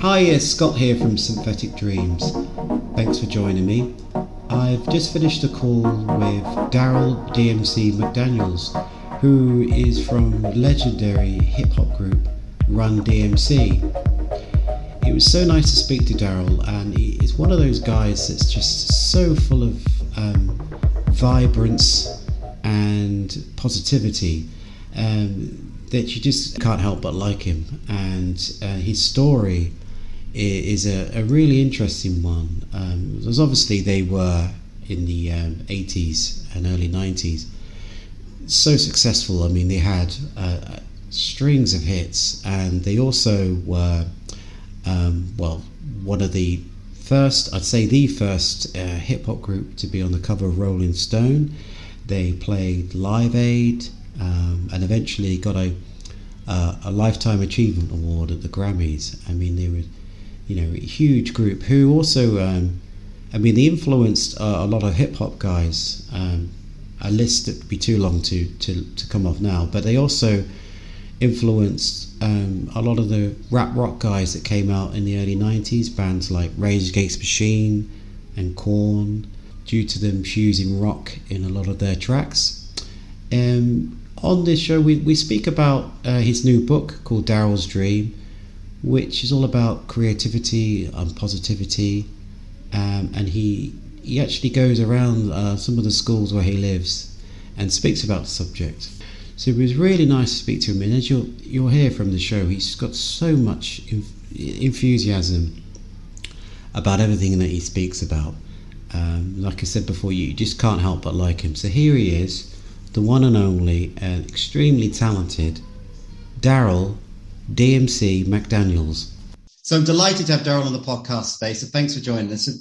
Hi, it's Scott here from Synthetic Dreams. Thanks for joining me. I've just finished a call with Daryl DMC McDaniels, who is from legendary hip hop group Run DMC. It was so nice to speak to Daryl, and he's one of those guys that's just so full of um, vibrance and positivity um, that you just can't help but like him. And uh, his story is a, a really interesting one. Um, obviously they were in the um, 80s and early 90s so successful. I mean, they had uh, strings of hits, and they also were, um, well, one of the first, I'd say the first uh, hip hop group to be on the cover of Rolling Stone. They played Live Aid um, and eventually got a, uh, a Lifetime Achievement Award at the Grammys. I mean, they were you know, huge group who also, um, I mean, they influenced uh, a lot of hip hop guys. Um, a list that would be too long to, to, to come off now, but they also influenced um, a lot of the rap rock guys that came out in the early 90s, bands like Rage Against Machine and Korn, due to them fusing rock in a lot of their tracks. Um, on this show, we, we speak about uh, his new book called Daryl's Dream, which is all about creativity and positivity. Um, and he he actually goes around uh, some of the schools where he lives and speaks about the subject. So it was really nice to speak to him. And as you'll you'll hear from the show, he's got so much enthusiasm about everything that he speaks about. Um, like I said before, you just can't help but like him. So here he is, the one and only, and extremely talented Daryl DMC McDaniels. So I'm delighted to have Daryl on the podcast today. So thanks for joining us. And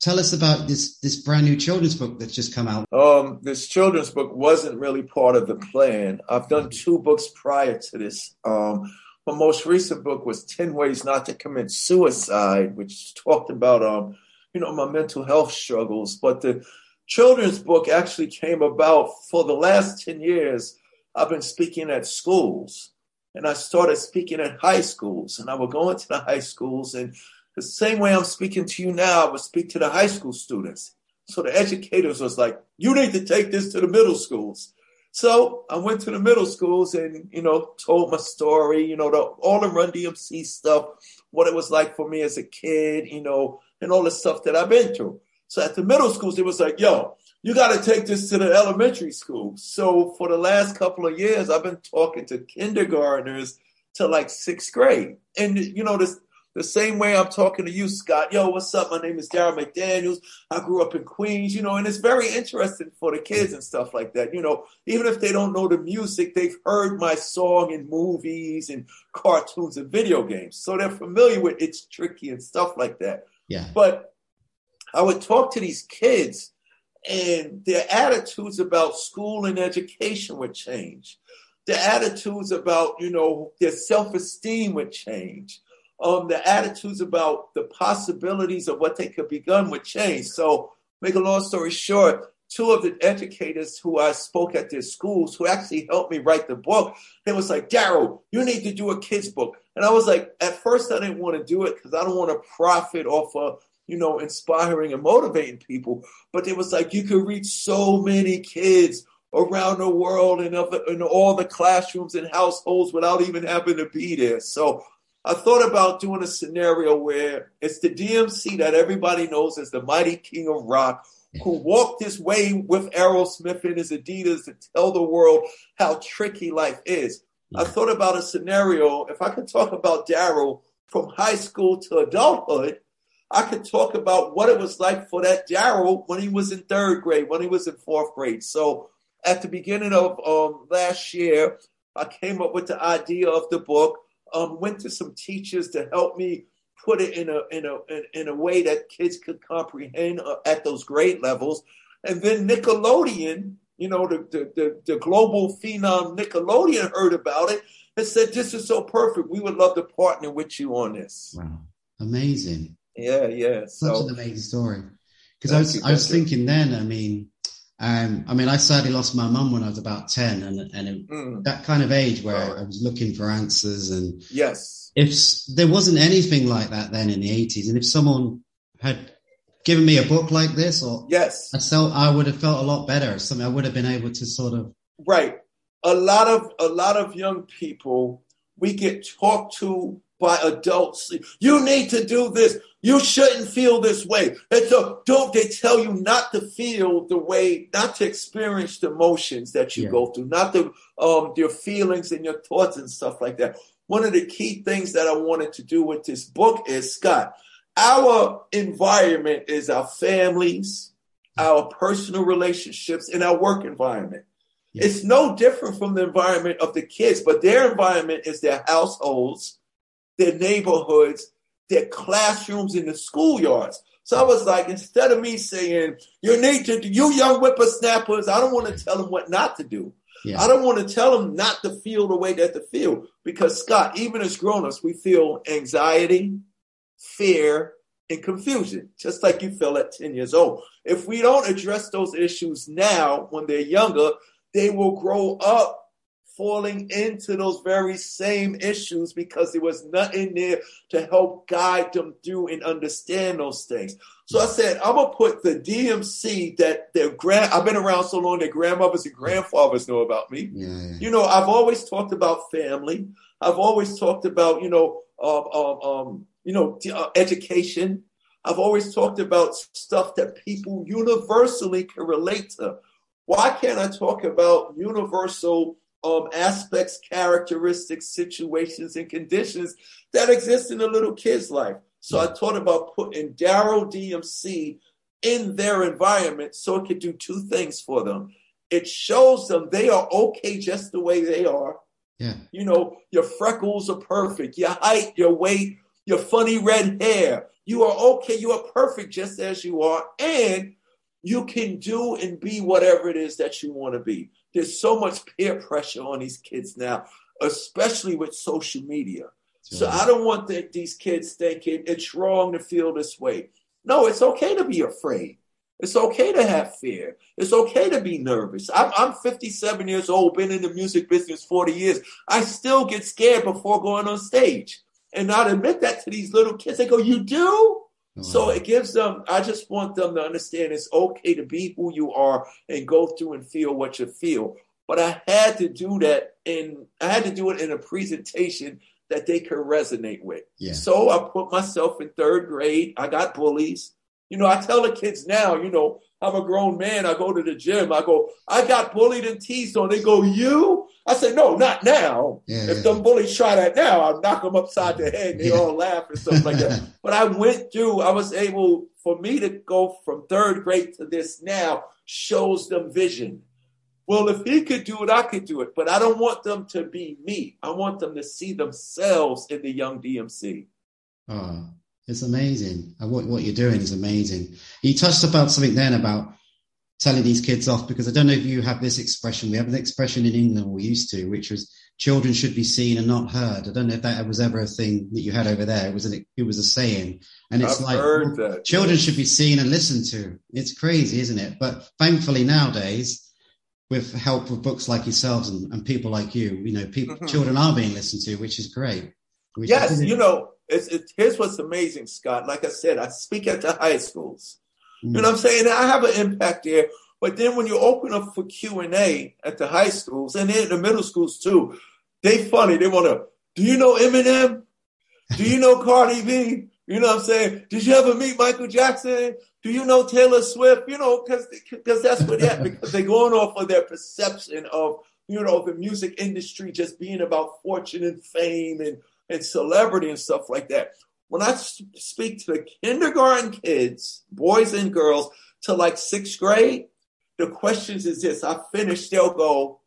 tell us about this this brand new children's book that's just come out. Um, this children's book wasn't really part of the plan. I've done two books prior to this. Um, my most recent book was 10 Ways Not to Commit Suicide, which talked about um, you know, my mental health struggles. But the children's book actually came about for the last 10 years. I've been speaking at schools and I started speaking at high schools. And I would go into the high schools, and the same way I'm speaking to you now, I would speak to the high school students. So the educators was like, "You need to take this to the middle schools." So I went to the middle schools and you know told my story, you know, the, all the Run DMC stuff, what it was like for me as a kid, you know, and all the stuff that I've been through. So at the middle schools, it was like, "Yo, you got to take this to the elementary school. So for the last couple of years, I've been talking to kindergartners to like sixth grade. And, you know, this, the same way I'm talking to you, Scott. Yo, what's up? My name is Daryl McDaniels. I grew up in Queens, you know, and it's very interesting for the kids and stuff like that. You know, even if they don't know the music, they've heard my song in movies and cartoons and video games. So they're familiar with it's tricky and stuff like that. Yeah. But I would talk to these kids and their attitudes about school and education would change. Their attitudes about, you know, their self-esteem would change. Um, the attitudes about the possibilities of what they could become would change. So, make a long story short, two of the educators who I spoke at their schools who actually helped me write the book, they was like, Daryl, you need to do a kids book. And I was like, at first I didn't want to do it because I don't want to profit off of you know, inspiring and motivating people. But it was like you could reach so many kids around the world and in all the classrooms and households without even having to be there. So I thought about doing a scenario where it's the DMC that everybody knows as the mighty king of rock who walked this way with Aerosmith and his Adidas to tell the world how tricky life is. I thought about a scenario, if I could talk about Daryl from high school to adulthood, I could talk about what it was like for that Daryl when he was in third grade, when he was in fourth grade. So at the beginning of um, last year, I came up with the idea of the book. Um, went to some teachers to help me put it in a in a in, in a way that kids could comprehend uh, at those grade levels. And then Nickelodeon, you know, the, the the the global phenom Nickelodeon heard about it and said, "This is so perfect. We would love to partner with you on this." Wow, amazing! Yeah, yeah. Such so, an amazing story. Because I was, you, I was thinking then, I mean, um, I mean, I sadly lost my mum when I was about ten, and and it, mm. that kind of age where I was looking for answers and yes, if there wasn't anything like that then in the 80s, and if someone had given me a book like this, or yes, I felt I would have felt a lot better. Something I would have been able to sort of right. A lot of a lot of young people we get talked to by adults. You need to do this. You shouldn't feel this way. And so don't they tell you not to feel the way, not to experience the emotions that you yeah. go through, not the um your feelings and your thoughts and stuff like that. One of the key things that I wanted to do with this book is Scott, our environment is our families, our personal relationships, and our work environment. Yeah. It's no different from the environment of the kids, but their environment is their households, their neighborhoods, their classrooms, in the schoolyards. So I was like, instead of me saying, you need to, you young whippersnappers, I don't want to tell them what not to do. Yeah. I don't want to tell them not to feel the way that they feel because Scott, even as grown-ups, we feel anxiety, fear, and confusion, just like you feel at 10 years old. If we don't address those issues now when they're younger, they will grow up falling into those very same issues because there was nothing there to help guide them through and understand those things. So I said, I'm gonna put the DMC that their grand I've been around so long that grandmothers and grandfathers know about me. Yeah. You know, I've always talked about family. I've always talked about, you know, um, um, um you know, uh, education. I've always talked about stuff that people universally can relate to. Why can't I talk about universal um, aspects, characteristics, situations, and conditions that exist in a little kid's life? So I thought about putting Daryl DMC in their environment so it could do two things for them. It shows them they are okay just the way they are. Yeah. You know, your freckles are perfect, your height, your weight, your funny red hair. You are okay. You are perfect just as you are. And you can do and be whatever it is that you want to be. There's so much peer pressure on these kids now, especially with social media. So I don't want the, these kids thinking it's wrong to feel this way. No, it's okay to be afraid. It's okay to have fear. It's okay to be nervous. I'm, I'm 57 years old, been in the music business 40 years. I still get scared before going on stage. And not admit that to these little kids. They go, You do? So it gives them, I just want them to understand it's okay to be who you are and go through and feel what you feel. But I had to do that in, I had to do it in a presentation that they could resonate with. Yeah. So I put myself in third grade. I got bullies. You know, I tell the kids now, you know, I'm a grown man. I go to the gym. I go, I got bullied and teased on. They go, you? I say, no, not now. Yeah, if yeah. them bullies try that now, I'll knock them upside the head. And they yeah. all laugh and stuff like that. but I went through, I was able, for me to go from third grade to this now shows them vision. Well, if he could do it, I could do it. But I don't want them to be me. I want them to see themselves in the young DMC. Oh, uh-huh. It's amazing. What, what you're doing is amazing. You touched about something then about telling these kids off because I don't know if you have this expression. We have an expression in England we used to, which was children should be seen and not heard. I don't know if that was ever a thing that you had over there. It was an, it was a saying, and it's I've like well, children should be seen and listened to. It's crazy, isn't it? But thankfully nowadays, with help of books like yourselves and, and people like you, you know, people mm-hmm. children are being listened to, which is great. Which yes, you know, it's, it's, here's what's amazing, Scott. Like I said, I speak at the high schools. You know mm. what I'm saying? I have an impact there. But then when you open up for Q and A at the high schools and in the middle schools too, they funny. They want to. Do you know Eminem? Do you know Cardi B? You know what I'm saying? Did you ever meet Michael Jackson? Do you know Taylor Swift? You know, because because that's what they because they're going off of their perception of you know the music industry just being about fortune and fame and and celebrity and stuff like that when I speak to the kindergarten kids, boys and girls, to like sixth grade, the questions is this. I finished, they'll go,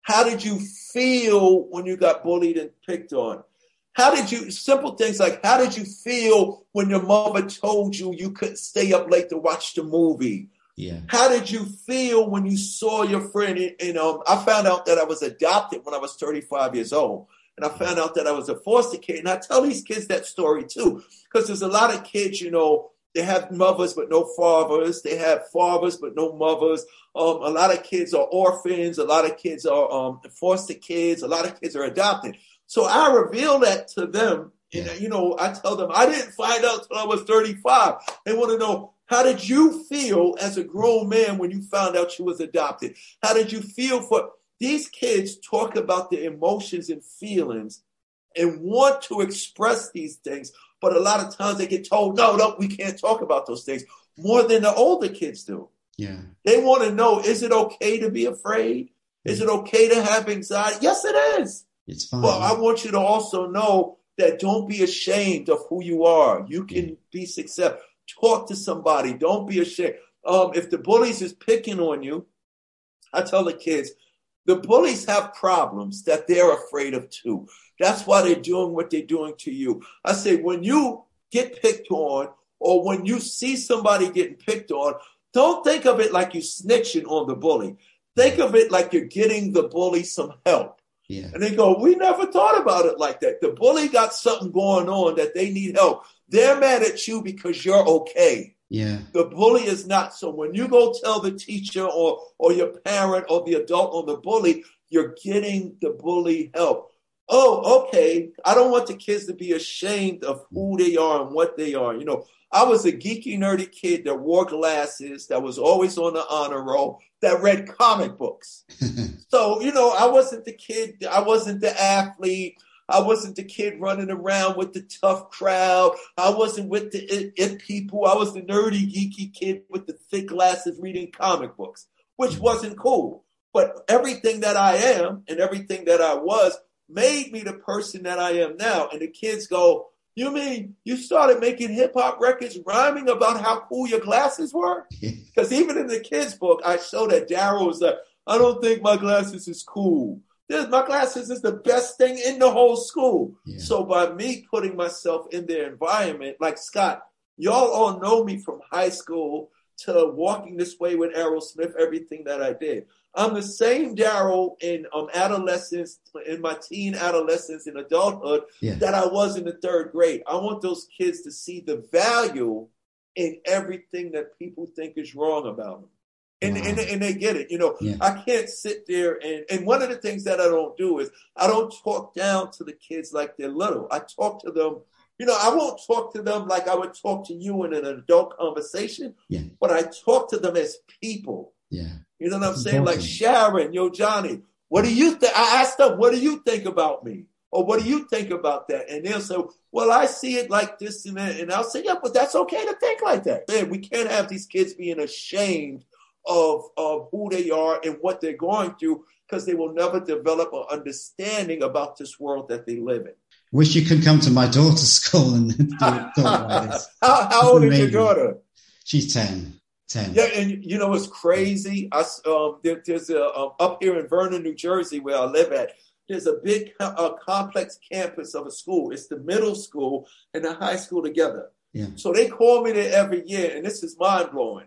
how did you feel when you got bullied and picked on? How did you, simple things like, how did you feel when your mother told you you couldn't stay up late to watch the movie? Yeah. How did you feel when you saw your friend? And um, I found out that I was adopted when I was 35 years old and I found out that I was a foster kid. And I tell these kids that story too, because there's a lot of kids, you know, they have mothers but no fathers. They have fathers but no mothers. Um, a lot of kids are orphans. A lot of kids are um, foster kids. A lot of kids are adopted. So I reveal that to them. And, Yeah. you know, I tell them, I didn't find out till I was 35. They want to know, how did you feel as a grown man when you found out you was adopted? How did you feel for these kids talk about their emotions and feelings and want to express these things, but a lot of times they get told, no, no, we can't talk about those things more than the older kids do. Yeah. They want to know, is it okay to be afraid? Is it okay to have anxiety? Yes, it is. It's fine. Well, I want you to also know that don't be ashamed of who you are. You can be successful. Talk to somebody. Don't be ashamed. Um, if the bullies is picking on you, I tell the kids, the bullies have problems that they're afraid of too. That's why they're doing what they're doing to you. I say, when you get picked on or when you see somebody getting picked on, don't think of it like you snitching on the bully. Think of it like you're getting the bully some help. yeah. And they go, We never thought about it like that. The bully got something going on that they need help. They're mad at you because you're okay. Yeah. The bully is not. So when you go tell the teacher or, or your parent or the adult on the bully, you're getting the bully help. Oh, okay. I don't want the kids to be ashamed of who they are and what they are. You know, I was a geeky, nerdy kid that wore glasses, that was always on the honor roll, that read comic books. So, you know, I wasn't the kid, I wasn't the athlete. I wasn't the kid running around with the tough crowd. I wasn't with the it, it people. I was the nerdy, geeky kid with the thick glasses reading comic books, which wasn't cool. But everything that I am and everything that I was made me the person that I am now. And the kids go, You mean you started making hip hop records rhyming about how cool your glasses were? Because even in the kids' book, I show that Daryl was like, I don't think my glasses is cool. This, my classes is the best thing in the whole school. Yeah. So by me putting myself in their environment, like Scott, y'all all know me from high school to walking this way with Aerosmith, everything that I did. I'm the same Daryl in um, adolescence, in my teen adolescence, in adulthood, Yeah. that I was in the third grade. I want those kids to see the value in everything that people think is wrong about them. And, Wow. and, and they get it. You know, Yeah. I can't sit there and, and one of the things that I don't do is I don't talk down to the kids like they're little. I talk to them, you know, I won't talk to them like I would talk to you in an adult conversation, Yeah. but I talk to them as people. Yeah. You know what I'm That's saying? Like. Sharon, yo, Johnny, what do you think? I asked them, what do you think about me? Or what do you think about that? And they'll say, well, I see it like this and that. And I'll say, yeah, but that's okay to think like that. Man, we can't have these kids being ashamed of, of who they are and what they're going through because they will never develop an understanding about this world that they live in. Wish you could come to my daughter's school and do this. how, how old is your daughter? She's 10. 10. Yeah, and you know it's crazy. I, um, there, there's a um, up here in Vernon, New Jersey, where I live at. There's a big co- uh, complex campus of a school. It's the middle school and the high school together. Yeah. So they call me there every year, and this is mind blowing.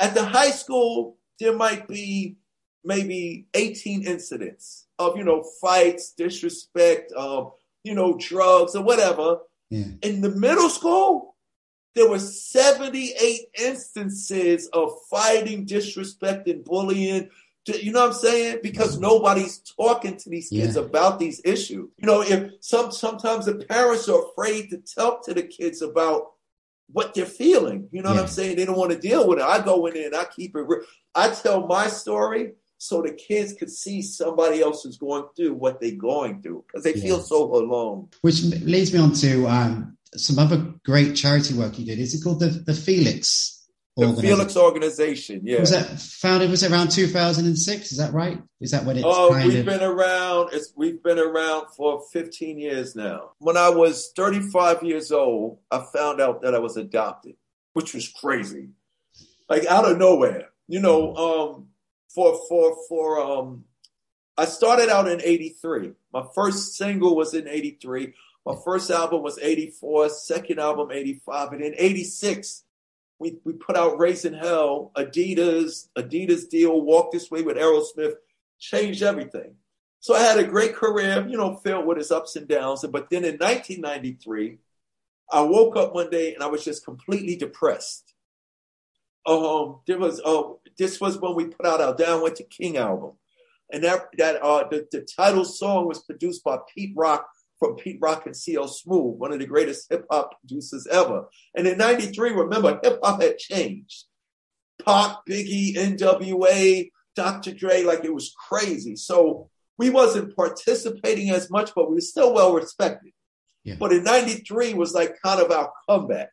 At the high school, there might be maybe 18 incidents of you know fights, disrespect, um, you know drugs or whatever. Yeah. In the middle school, there were 78 instances of fighting, disrespect, and bullying. You know what I'm saying? Because nobody's talking to these kids Yeah. about these issues. You know, if some sometimes the parents are afraid to talk to the kids about what they're feeling. You know what I'm saying? They don't want to deal with it. I go in there and I keep it. Real. I tell my story so the kids could see somebody else is going through what they're going through because they feel so alone. Which leads me on to um, some other great charity work you did. Is it called the, the Felix? The Organization? Felix organization, yeah. Was that founded? Was it around 2006? Is that right? Is that when it's Oh, we've of? been around. It's we've been around for 15 years now. When I was 35 years old, I found out that I was adopted, which was crazy, like out of nowhere. You know, um, for for for um, I started out in '83. My first single was in '83. My first album was '84. Second album '85, and in '86 we, we put out Raising Hell, Adidas, Adidas deal, Walk This Way with Aerosmith, changed everything. So I had a great career, you know, filled with its ups and downs. But then in 1993, I woke up one day and I was just completely depressed. Um, there was uh, this was when we put out our Down with the King album, and that that uh, the, the title song was produced by Pete Rock, from Pete Rock and CL Smooth, one of the greatest hip hop producers ever. And in 93, remember, hip hop had changed. Pac, Biggie, NWA, Dr. Dre, like it was crazy. So we wasn't participating as much, but we were still well respected. Yeah. But in 93 was like kind of our comeback.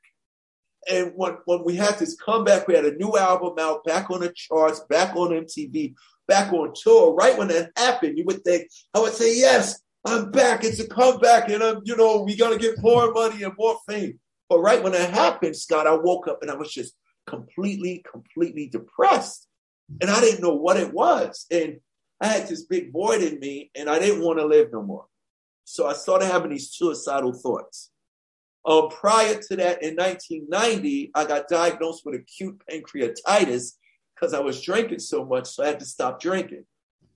And when, when we had this comeback, we had a new album out, back on the charts, back on MTV, back on tour. Right when that happened, you would think, I would say, yes, I'm back. It's a comeback. And I'm, you know, we got to get more money and more fame. But right when that happened, Scott, I woke up and I was just completely, completely depressed. And I didn't know what it was. And I had this big void in me and I didn't want to live no more. So I started having these suicidal thoughts. Um, prior to that, in 1990, I got diagnosed with acute pancreatitis because I was drinking so much, so I had to stop drinking.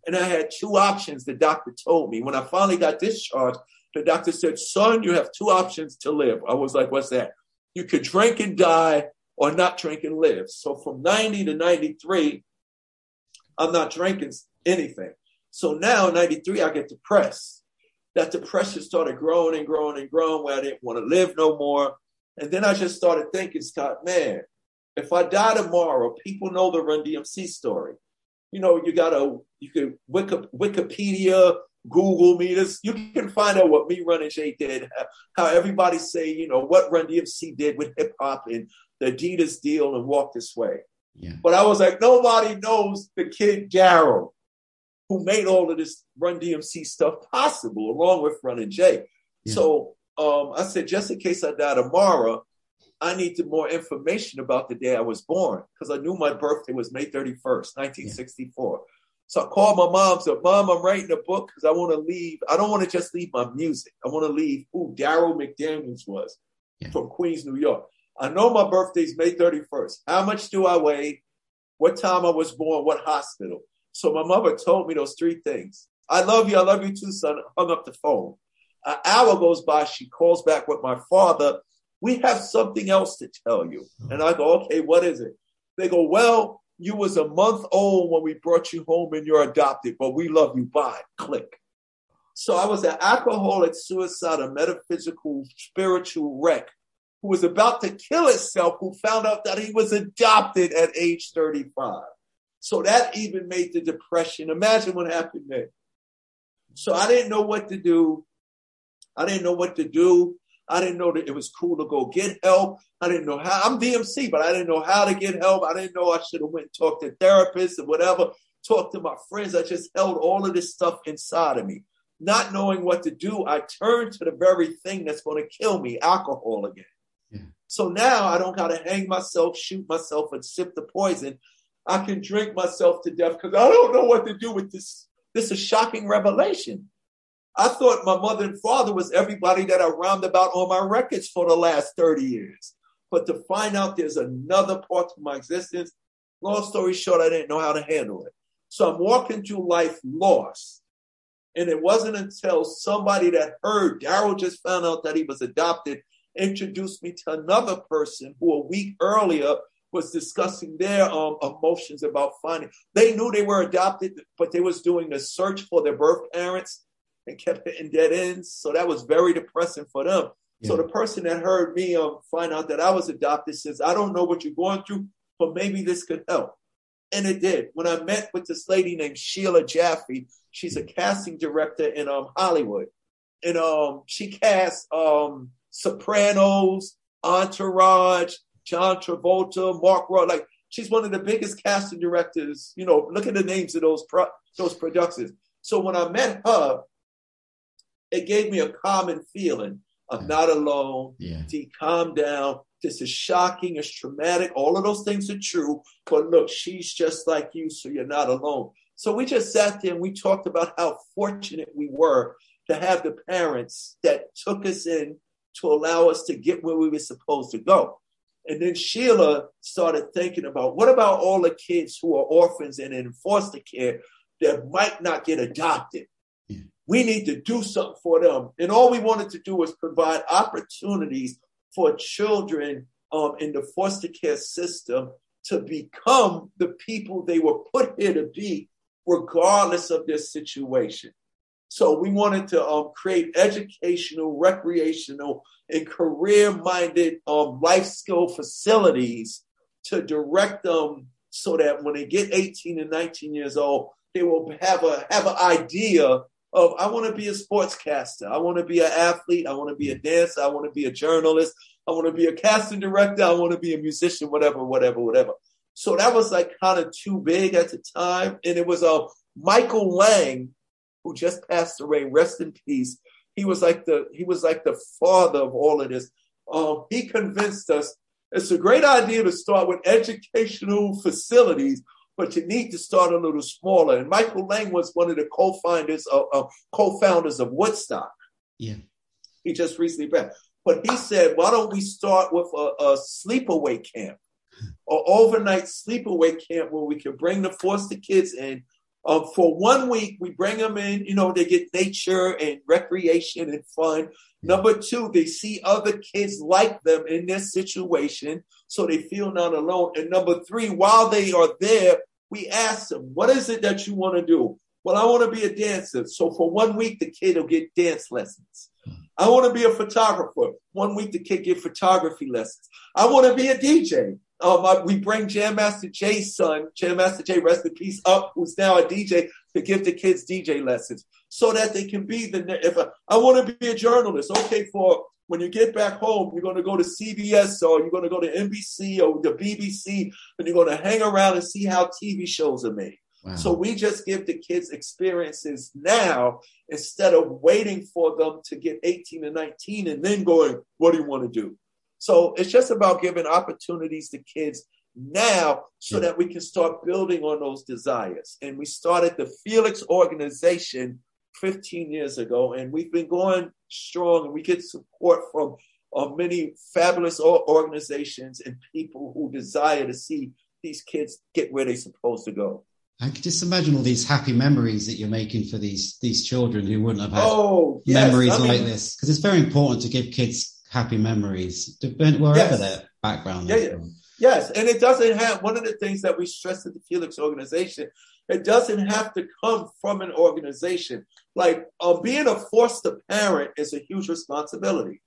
And I had two options, the doctor told me. When I finally got discharged, the doctor said, Son, you have two options to live. I was like, What's that? You could drink and die or not drink and live. So from 90 to 93, I'm not drinking anything. So now, 93, I get depressed. That depression started growing and growing and growing where I didn't want to live no more. And then I just started thinking, Scott, man, if I die tomorrow, people know the Run DMC story. You know, you got to, you can Wikipedia, Google me. This you can find out what me, Run and Jay did. How everybody say, you know, what Run DMC did with hip hop and the Adidas deal and Walk This Way. Yeah. But I was like, nobody knows the kid Daryl who made all of this Run DMC stuff possible, along with Run and Jay. Yeah. So um, I said, just in case I die tomorrow, I needed more information about the day I was born because I knew my birthday was May 31st, 1964. Yeah. So I called my mom, said, Mom, I'm writing a book because I want to leave. I don't want to just leave my music. I want to leave who Daryl McDaniels was yeah. from Queens, New York. I know my birthday's May 31st. How much do I weigh? What time I was born? What hospital? So my mother told me those three things. I love you. I love you too, son. Hung up the phone. An hour goes by. She calls back with my father we have something else to tell you. And I go, okay, what is it? They go, well, you was a month old when we brought you home and you're adopted, but we love you. Bye. Click. So I was an alcoholic, suicide, a metaphysical, spiritual wreck who was about to kill himself, who found out that he was adopted at age 35. So that even made the depression. Imagine what happened there. So I didn't know what to do. I didn't know what to do. I didn't know that it was cool to go get help. I didn't know how. I'm DMC, but I didn't know how to get help. I didn't know I should have went and talked to therapists or whatever. Talked to my friends. I just held all of this stuff inside of me. Not knowing what to do, I turned to the very thing that's going to kill me, alcohol again. Yeah. So now I don't got to hang myself, shoot myself, and sip the poison. I can drink myself to death because I don't know what to do with this. This is shocking revelation. I thought my mother and father was everybody that I round about on my records for the last 30 years. But to find out there's another part to my existence, long story short, I didn't know how to handle it. So I'm walking through life lost. And it wasn't until somebody that heard Daryl just found out that he was adopted introduced me to another person who a week earlier was discussing their um, emotions about finding. They knew they were adopted, but they was doing a search for their birth parents and kept hitting dead ends. So that was very depressing for them. Yeah. So the person that heard me um, find out that I was adopted says, I don't know what you're going through, but maybe this could help. And it did. When I met with this lady named Sheila Jaffe, she's a casting director in um, Hollywood. And um, she cast um, Sopranos, Entourage, John Travolta, Mark Roy. Like she's one of the biggest casting directors. You know, look at the names of those pro- those productions. So when I met her, it gave me a common feeling. I'm not alone. Yeah. To calm down. This is shocking. It's traumatic. All of those things are true. But look, she's just like you, so you're not alone. So we just sat there and we talked about how fortunate we were to have the parents that took us in to allow us to get where we were supposed to go. And then Sheila started thinking about what about all the kids who are orphans and in foster care that might not get adopted? We need to do something for them. And all we wanted to do was provide opportunities for children um, in the foster care system to become the people they were put here to be, regardless of their situation. So we wanted to um, create educational, recreational, and career-minded um, life skill facilities to direct them so that when they get 18 and 19 years old, they will have a have an idea of I want to be a sportscaster, I want to be an athlete, I want to be a dancer, I want to be a journalist, I want to be a casting director, I want to be a musician, whatever, whatever, whatever. So that was like kind of too big at the time, and it was a uh, Michael Lang who just passed away. Rest in peace. He was like the he was like the father of all of this. Um, he convinced us it's a great idea to start with educational facilities, but you need to start a little smaller. And Michael Lang was one of the co-founders of, uh, co-founders of Woodstock. Yeah, he just recently passed. But he said, why don't we start with a, a sleepaway camp, or overnight sleepaway camp where we can bring the foster kids in. Um, for one week, we bring them in, you know, they get nature and recreation and fun. Number two, they see other kids like them in this situation, so they feel not alone. And number three, while they are there, we ask them, what is it that you want to do? Well, I want to be a dancer. So for one week, the kid will get dance lessons. I want to be a photographer. One week, the kid get photography lessons. I want to be a DJ. Um, I, we bring Jam Master Jay's son, Jam Master Jay, rest in peace, up, who's now a DJ, to give the kids DJ lessons so that they can be the. If I, I want to be a journalist, okay, for when you get back home, you're going to go to CBS or you're going to go to NBC or the BBC, and you're going to hang around and see how TV shows are made. Wow. So we just give the kids experiences now instead of waiting for them to get 18 and 19 and then going, what do you want to do? So it's just about giving opportunities to kids now so that we can start building on those desires. And we started the Felix organization 15 years ago, and we've been going strong, and we get support from uh, many fabulous organizations and people who desire to see these kids get where they're supposed to go. I can just imagine all these happy memories that you're making for these these children who wouldn't have had oh, yes. memories I mean, like this. Because it's very important to give kids happy memories, wherever yes. their background yeah, yeah. Yes, and it doesn't have one of the things that we stress at the Felix organization. It doesn't have to come from an organization. Like uh, being a foster parent is a huge responsibility.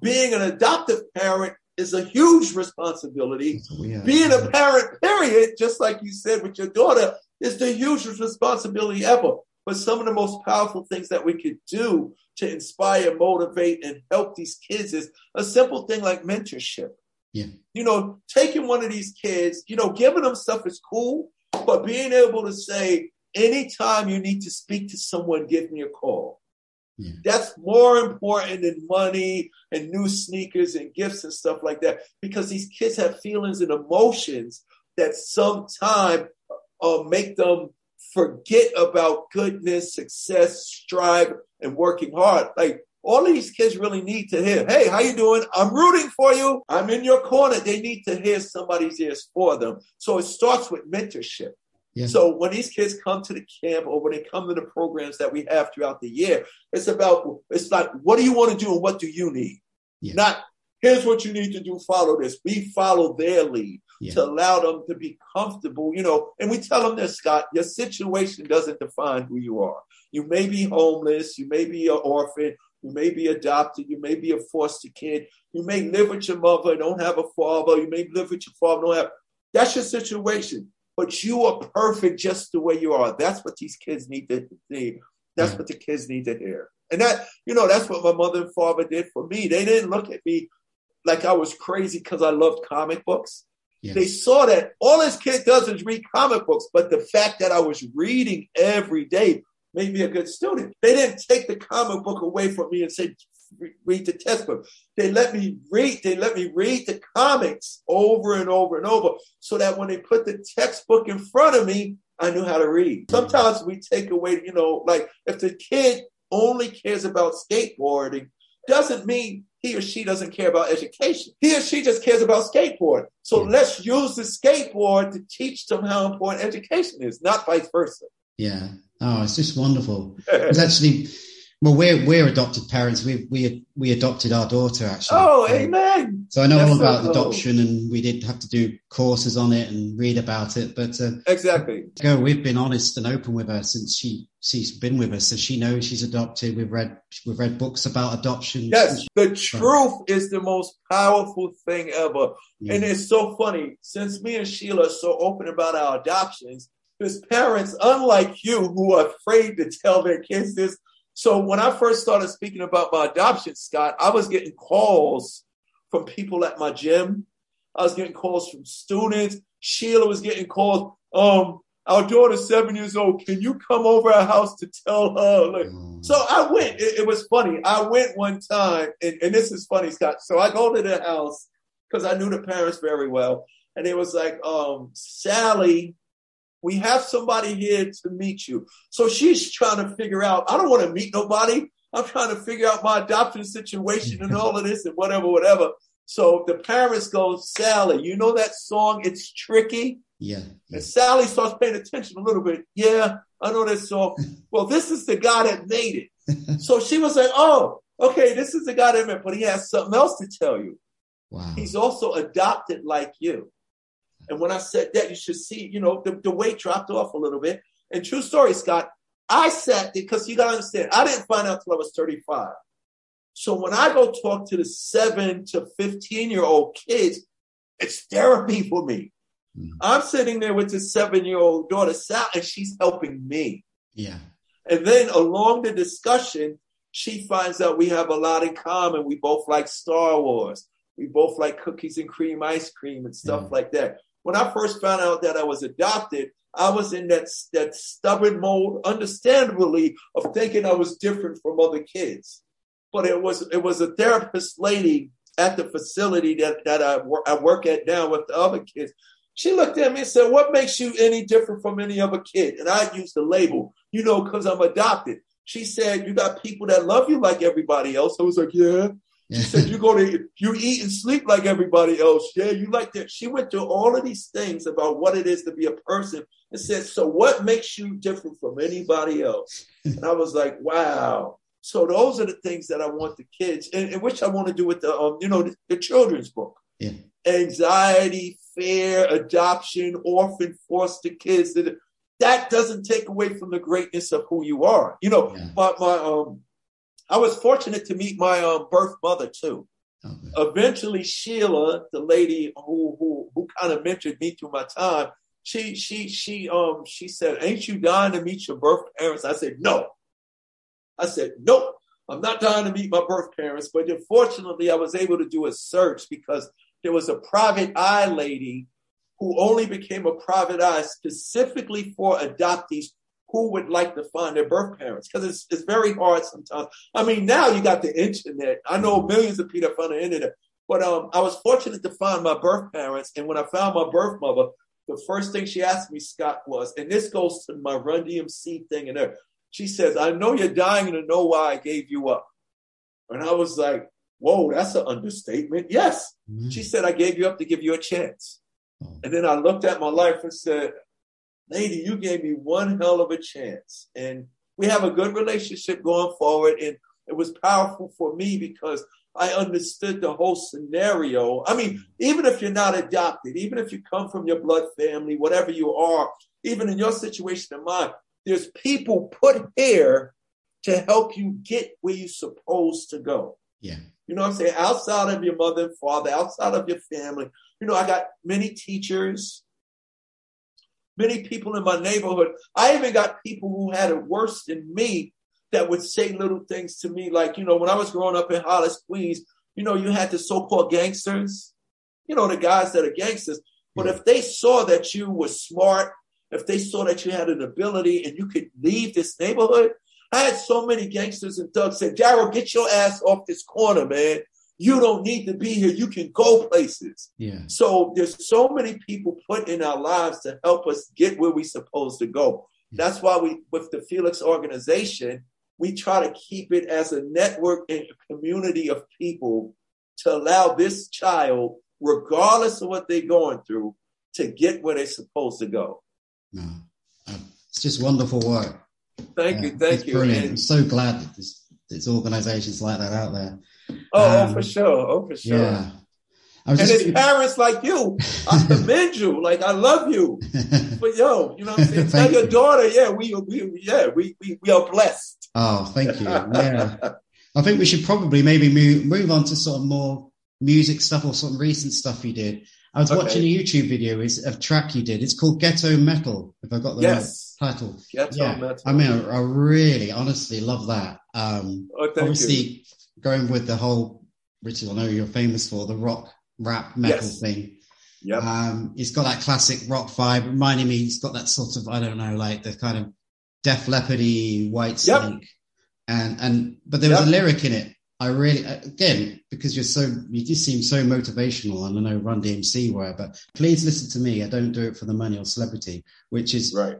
Being an adoptive parent is a huge responsibility. Being a parent, period, just like you said with your daughter, is the hugest responsibility ever. But some of the most powerful things that we could do to inspire, motivate, and help these kids is a simple thing like mentorship. Yeah. You know, taking one of these kids, you know, giving them stuff is cool, but being able to say, anytime you need to speak to someone, give me a call. Yeah. That's more important than money and new sneakers and gifts and stuff like that because these kids have feelings and emotions that sometimes uh, make them forget about goodness, success, strive, and working hard. Like all these kids really need to hear, hey, how you doing? I'm rooting for you. I'm in your corner. They need to hear somebody's ears for them. So it starts with mentorship. Yeah. So when these kids come to the camp or when they come to the programs that we have throughout the year, it's about it's like what do you want to do and what do you need? Yeah. Not here's what you need to do, follow this. We follow their lead yeah. to allow them to be comfortable, you know, and we tell them this, Scott, your situation doesn't define who you are. You may be homeless, you may be an orphan, you may be adopted, you may be a foster kid, you may live with your mother, and don't have a father, you may live with your father, don't have that's your situation but you are perfect just the way you are. That's what these kids need to see. That's what the kids need to hear. And that, you know, that's what my mother and father did for me. They didn't look at me like I was crazy because I loved comic books. Yes. They saw that all this kid does is read comic books, but the fact that I was reading every day made me a good student. They didn't take the comic book away from me and say, read the textbook. They let me read, they let me read the comics over and over and over so that when they put the textbook in front of me, I knew how to read. Sometimes we take away, you know, like if the kid only cares about skateboarding, doesn't mean he or she doesn't care about education. He or she just cares about skateboard. So hmm. let's use the skateboard to teach them how important education is, not vice versa. Yeah. Oh, it's just wonderful. It's actually well, we're we're adopted parents. We we we adopted our daughter actually. Oh, Um, amen. So I know That's all so about cool. adoption, and we did have to do courses on it and read about it. But uh, Exactly. go, we've been honest and open with her since she she's been with us, so she knows she's adopted. We've read we've read books about adoption. Yes, the truth is the most powerful thing ever. Yeah. And it's so funny, since me and Sheila are so open about our adoptions, because parents, unlike you, who are afraid to tell their kids this. So when I first started speaking about my adoption, Scott, I was getting calls from people at my gym. I was getting calls from students. Sheila was getting calls. Um, our daughter's seven years old. Can you come over our house to tell her? Like, Mm. so I went. It, it was funny. I went one time, and, and this is funny, Scott. So I go to the house because I knew the parents very well, and it was like, um, Sally, we have somebody here to meet you. So she's trying to figure out. I don't want to meet nobody. I'm trying to figure out my adoption situation and all of this and whatever, whatever. So the parents go, Sally, you know that song? It's tricky. yeah, yeah. And Sally starts paying attention a little bit. Yeah, I know that song. Well, this is the guy that made it. So she was like, oh, okay, this is the guy that made it, but he has something else to tell you. wow. He's also adopted like you. And when I said that, you should see, you know, the, the weight dropped off a little bit. And true story, Scott, I sat there because you got to understand, I didn't find out till I was 35. So when I go talk to the seven to 15 year old kids, it's therapy for me. Mm. I'm sitting there with this seven year old daughter, Sal, and she's helping me. yeah, And then along the discussion, she finds out we have a lot in common. We both like Star Wars. We both like cookies and cream ice cream and stuff Mm. like that. When I first found out that I was adopted, I was in that that stubborn mode, understandably, of thinking I was different from other kids. But it was it was a therapist lady at the facility that that I, I work at now with the other kids. She looked at me and said, "What makes you any different from any other kid?" And I used the label, you know, because I'm adopted. She said, "You got people that love you like everybody else." I was like, "Yeah." She said, "You go to you eat and sleep like everybody else." Yeah, you like that. She went through all of these things about what it is to be a person, and said, "So what makes you different from anybody else?" And I was like, "Wow." So those are the things that I want the kids, and, and which I want to do with the, um, you know, the, the children's book. Yeah. Anxiety, fear, adoption, orphan, foster kids. That that doesn't take away from the greatness of who you are. You know, Yeah. my my um, I was fortunate to meet my um birth mother too Okay. eventually Sheila, the lady who who who kind of mentored me through my time, she she she um she said, "Ain't you dying to meet your birth parents?" I said, "No." I said, "Nope, I'm not dying to meet my birth parents." But unfortunately, I was able to do a search because there was a private eye lady who only became a private eye specifically for adoptees who would like to find their birth parents because it's it's very hard sometimes. I mean, now you got the internet. I know millions of people find the internet, but um, I was fortunate to find my birth parents, and when I found my birth mother, the first thing she asked me, Scott, was, and this goes to my Run DMC thing and there. She says, "I know you're dying to know why I gave you up," and I was like, "Whoa, that's an understatement." Yes, Mm. she said, "I gave you up to give you a chance," Oh. and then I looked at my life and said, lady, you gave me one hell of a chance. And we have a good relationship going forward. And it was powerful for me because I understood the whole scenario. I mean, even if you're not adopted, even if you come from your blood family, whatever you are, even in your situation and mine, there's people put here to help you get where you're supposed to go. Yeah. You know what I'm saying? Outside of your mother and father, outside of your family. You know, I got many teachers, many people in my neighborhood. I even got people who had it worse than me that would say little things to me, like, you know, when I was growing up in Hollis, Queens, you know, you had the so called gangsters, you know, the guys that are gangsters. But if they saw that you were smart, if they saw that you had an ability and you could leave this neighborhood, I had so many gangsters and thugs say, Daryl, get your ass off this corner, man. You don't need to be here. You can go places. Yeah. So there's so many people put in our lives to help us get where we're supposed to go. That's why we, with the Felix organization, we try to keep it as a network and a community of people to allow this child, regardless of what they're going through, to get where they're supposed to go. No. It's just wonderful work. Thank you, thank you. Brilliant. And I'm so glad that this there's organizations like that out there. Oh, um, oh for sure. Oh, for sure. Yeah. and his parents like you, I commend you. Like I love you. but yo, you know what I'm saying? Tell your daughter, yeah, we, we yeah, we, we, we are blessed. Oh, thank you. Yeah. I think we should probably maybe move move on to sort of more music stuff or some recent stuff you did. I was okay. watching a YouTube video is a track you did. It's called Ghetto Metal. If I got the yes. right title. Ghetto yeah. Metal. I mean, I, I, really, honestly love that. Um, oh, obviously, you. Going with the whole, which I know you're famous for, the rock, rap, metal yes. thing. Yeah. Um, it's got that classic rock vibe, reminding me. It's got that sort of, I don't know, like the kind of Def Leppardy, Whitesnake, yep. and and but there was yep. a lyric in it I really, again, because you're so, you just seem so motivational. And I know Run DMC were, but please listen to me. I don't do it for the money or celebrity, which is right.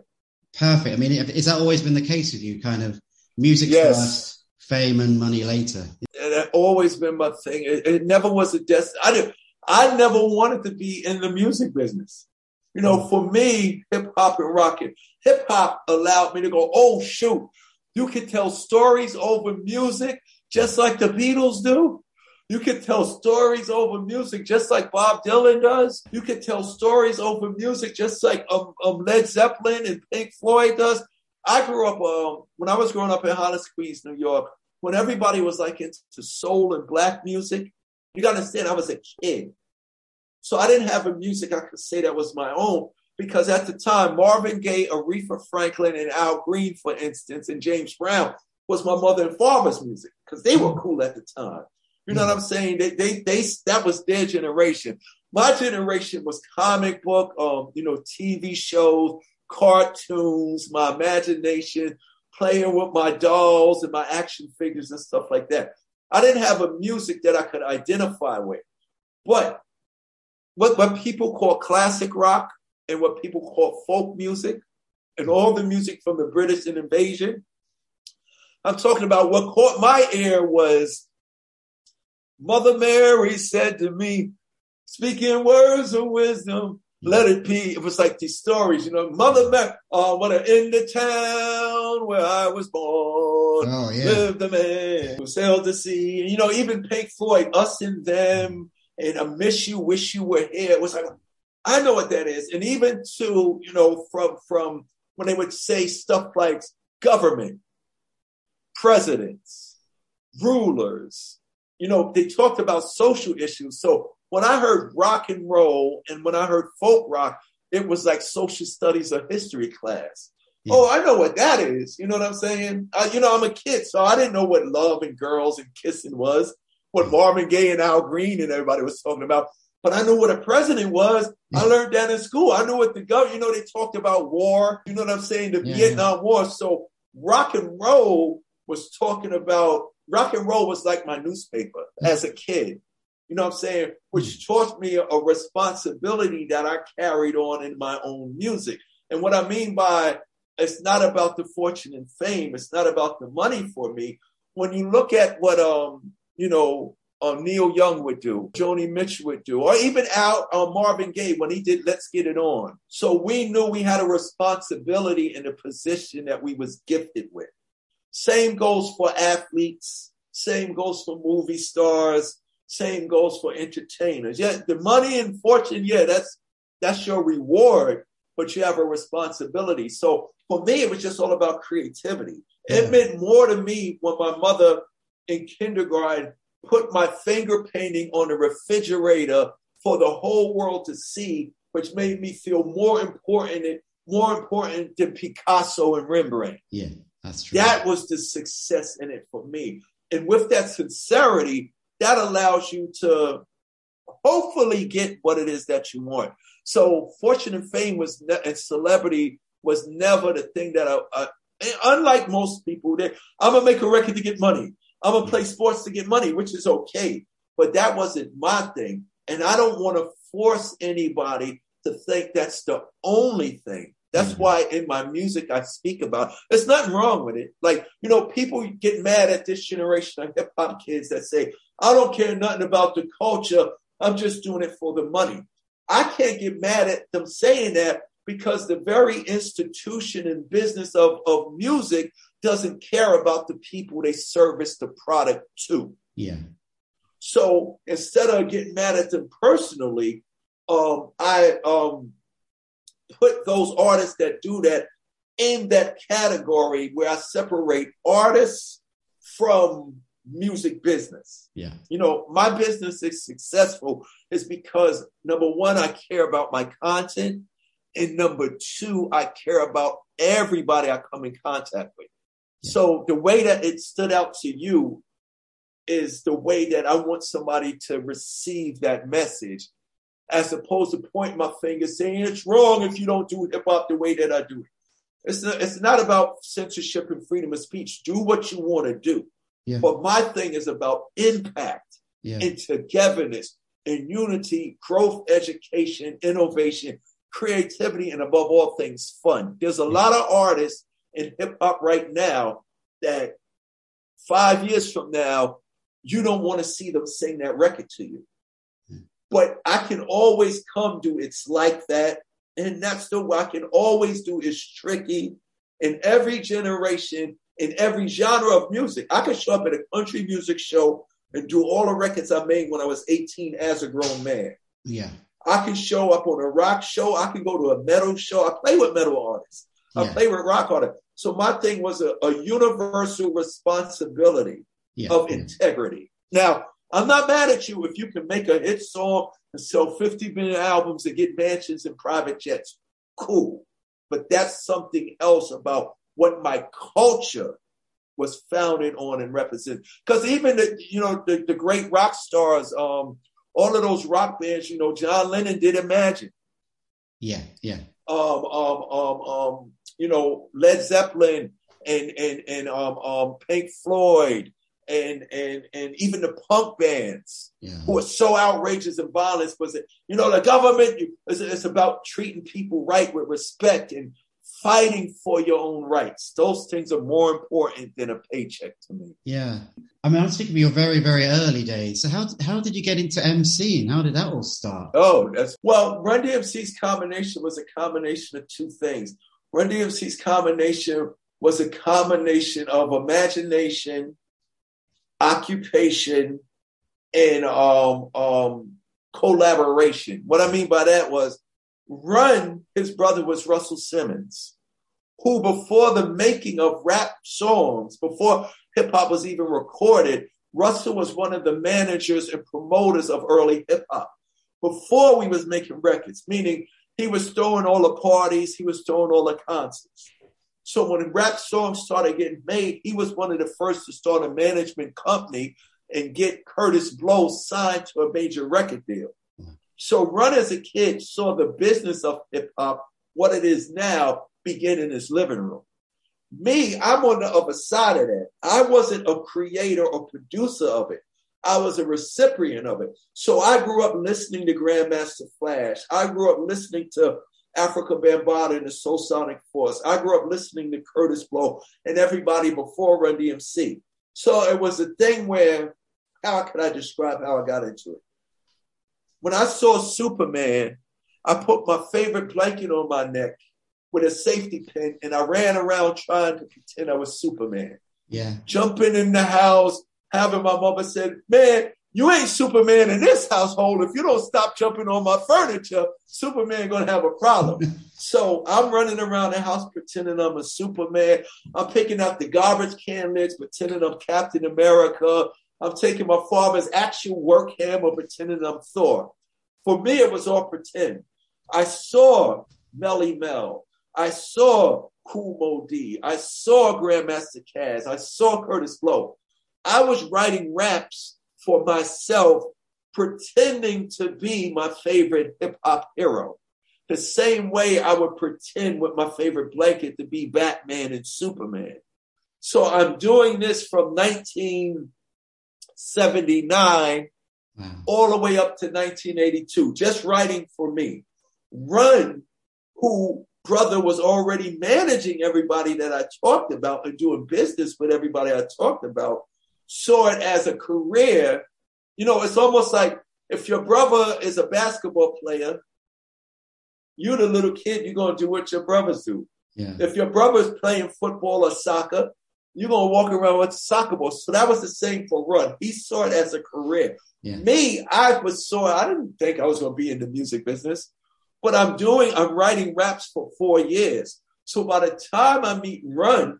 perfect. I mean, has that always been the case with you? Kind of music yes. first, fame and money later. It always been my thing. It, it never was a destiny. I never wanted to be in the music business. You know, for me, hip hop and rocking, hip hop allowed me to go, oh shoot, you can tell stories over music just like the Beatles do. You can tell stories over music just like Bob Dylan does. You can tell stories over music just like um, um Led Zeppelin and Pink Floyd does. I grew up um, when I was growing up in Hollis, Queens, New York, when everybody was like into soul and black music. You got to understand, I was a kid. So I didn't have a music I could say that was my own because at the time, Marvin Gaye, Aretha Franklin, and Al Green, for instance, and James Brown was my mother and father's music because they were cool at the time. You know what I'm saying? They, they, they, that was their generation. My generation was comic book, um, you know, TV shows, cartoons, my imagination, playing with my dolls and my action figures and stuff like that. I didn't have a music that I could identify with. But what, what people call classic rock and what people call folk music and all the music from the British invasion, I'm talking about what caught my ear was Mother Mary said to me, speaking words of wisdom, let it be. It was like these stories, you know, Mother Mary, uh, what in the town where I was born, oh, yeah. lived the man who sailed the sea. You know, even Pink Floyd, us and them, and I miss you, wish you were here. It was like, I know what that is. And even to, you know, from, from when they would say stuff like government, presidents, rulers. You know, they talked about social issues. So when I heard rock and roll and when I heard folk rock, it was like social studies or history class. Yeah. Oh, I know what that is. You know what I'm saying? I, you know, I'm a kid, so I didn't know what love and girls and kissing was, what Marvin Gaye and Al Green and everybody was talking about. But I knew what a president was. I learned that in school. I knew what the government, you know, they talked about war. You know what I'm saying? The yeah. Vietnam War. So rock and roll was talking about rock and roll was like my newspaper as a kid. You know what I'm saying? Which taught me a responsibility that I carried on in my own music. And what I mean by it's not about the fortune and fame, it's not about the money for me. When you look at what um, you know, uh, Neil Young would do, Joni Mitchell would do, or even out uh, Marvin Gaye when he did Let's Get It On. So we knew we had a responsibility in the position that we was gifted with. Same goes for athletes. Same goes for movie stars. Same goes for entertainers. Yeah, the money and fortune, yeah, that's that's your reward, but you have a responsibility. So for me, it was just all about creativity. Yeah. It meant more to me when my mother in kindergarten put my finger painting on the refrigerator for the whole world to see, which made me feel more important, more important than Picasso and Rembrandt. Yeah. That's true. That was the success in it for me. And with that sincerity, that allows you to hopefully get what it is that you want. So fortune and fame was ne- and celebrity was never the thing that I, I unlike most people that I'm gonna make a record to get money. I'm gonna play sports to get money, which is okay. But that wasn't my thing. And I don't want to force anybody to think that's the only thing. That's mm-hmm. why in my music I speak about. There's nothing wrong with it. Like you know, people get mad at this generation of hip hop kids that say, "I don't care nothing about the culture. I'm just doing it for the money." I can't get mad at them saying that because the very institution and business of, of music doesn't care about the people they service the product to. Yeah. So instead of getting mad at them personally, um, I um, put those artists that do that in that category where I separate artists from music business. Yeah. You know, my business is successful is because number one, I care about my content. And number two, I care about everybody I come in contact with. Yeah. So the way that it stood out to you is the way that I want somebody to receive that message, as opposed to pointing my finger saying it's wrong if you don't do hip hop the way that I do it. It's not, it's not about censorship and freedom of speech. Do what you want to do. Yeah. But my thing is about impact yeah. and togetherness and unity, growth, education, innovation, creativity, and above all things, fun. There's a lot of artists in hip hop right now that five years from now, you don't want to see them sing that record to you. But I can always come to it's like that. And that's the way I can always do is tricky in every generation, in every genre of music. I can show up at a country music show and do all the records I made when I was 18 as a grown man. Yeah. I can show up on a rock show. I can go to a metal show. I play with metal artists. I Yeah. play with rock artists. So my thing was a, a universal responsibility Yeah. of yeah. integrity. Now, I'm not mad at you if you can make a hit song and sell 50 million albums and get mansions and private jets. Cool. But that's something else about what my culture was founded on and represented. Because even the, you know, the, the great rock stars, um, all of those rock bands, you know, John Lennon did Imagine. Yeah. Yeah. Um, um, um, um, you know, Led Zeppelin and and and um, um, Pink Floyd and and and even the punk bands Yeah. who are so outrageous and violent was it you know the government it's, it's about treating people right with respect and fighting for your own rights those things are more important than a paycheck to me Yeah. I mean, I was thinking of your very, very early days. So how how did you get into MCing? How did that all start? oh that's well run dmc's combination was a combination of two things run dmc's combination was a combination of imagination occupation and um, um, collaboration. What I mean by that was Run, his brother was Russell Simmons, who before the making of rap songs, before hip hop was even recorded, Russell was one of the managers and promoters of early hip hop. Before we was making records, meaning he was throwing all the parties, he was throwing all the concerts. So when rap songs started getting made, he was one of the first to start a management company and get Kurtis Blow signed to a major record deal. So Run as a kid saw the business of hip hop, what it is now, begin in his living room. Me, I'm on the other side of that. I wasn't a creator or producer of it. I was a recipient of it. So I grew up listening to Grandmaster Flash. I grew up listening to Afrika Bambaataa and the Soulsonic Force. I grew up listening to Kurtis Blow and everybody before Run DMC. So it was a thing where, how could I describe how I got into it? When I saw Superman, I put my favorite blanket on my neck with a safety pin and I ran around trying to pretend I was Superman. Yeah. Jumping in the house, having my mother said, Man, you ain't Superman in this household. If you don't stop jumping on my furniture, Superman gonna have a problem. so I'm running around the house pretending I'm a Superman. I'm picking out the garbage can lids, pretending I'm Captain America. I'm taking my father's actual work hammer, pretending I'm Thor. For me, it was all pretend. I saw Melle Mel. I saw Kool Moe Dee. I saw Grandmaster Caz. I saw Kurtis Blow. I was writing raps for myself, pretending to be my favorite hip hop hero. The same way I would pretend with my favorite blanket to be Batman and Superman. So I'm doing this from 1979 Wow. all the way up to 1982, just writing for me. Run, who brother was already managing everybody that I talked about and doing business with everybody I talked about, saw it as a career. You know, it's almost like if your brother is a basketball player, you're the little kid, you're gonna do what your brothers do. Yeah. If your brother's playing football or soccer, you're gonna walk around with a soccer ball. So that was the same for Run. He saw it as a career. Yeah. Me, I was so I didn't think I was gonna be in the music business, but I'm doing. I'm writing raps for four years. So by the time I meet Run,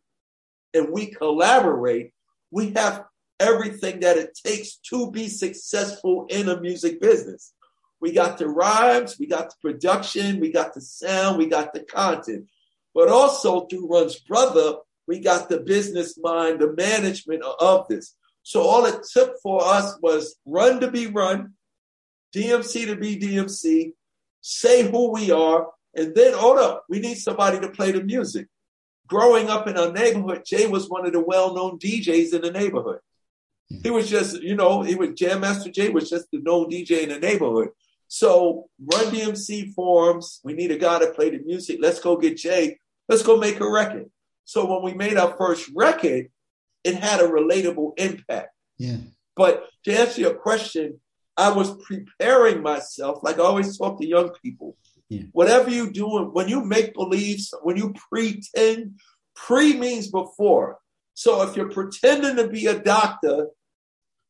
and we collaborate, we have everything that it takes to be successful in a music business. We got the rhymes, we got the production, we got the sound, we got the content. But also through Run's brother, we got the business mind, the management of this. So all it took for us was run to be run, DMC to be DMC, say who we are, and then hold up, we need somebody to play the music. Growing up in our neighborhood, Jay was one of the well-known DJs in the neighborhood. He was just, you know, he was Jam Master Jay was just the known DJ in the neighborhood. So Run DMC forms. We need a guy to play the music. Let's go get Jay. Let's go make a record. So when we made our first record, it had a relatable impact. Yeah. But to answer your question, I was preparing myself, like I always talk to young people. Yeah. Whatever you do, when you make beliefs, when you pretend, pre means before. So if you're pretending to be a doctor,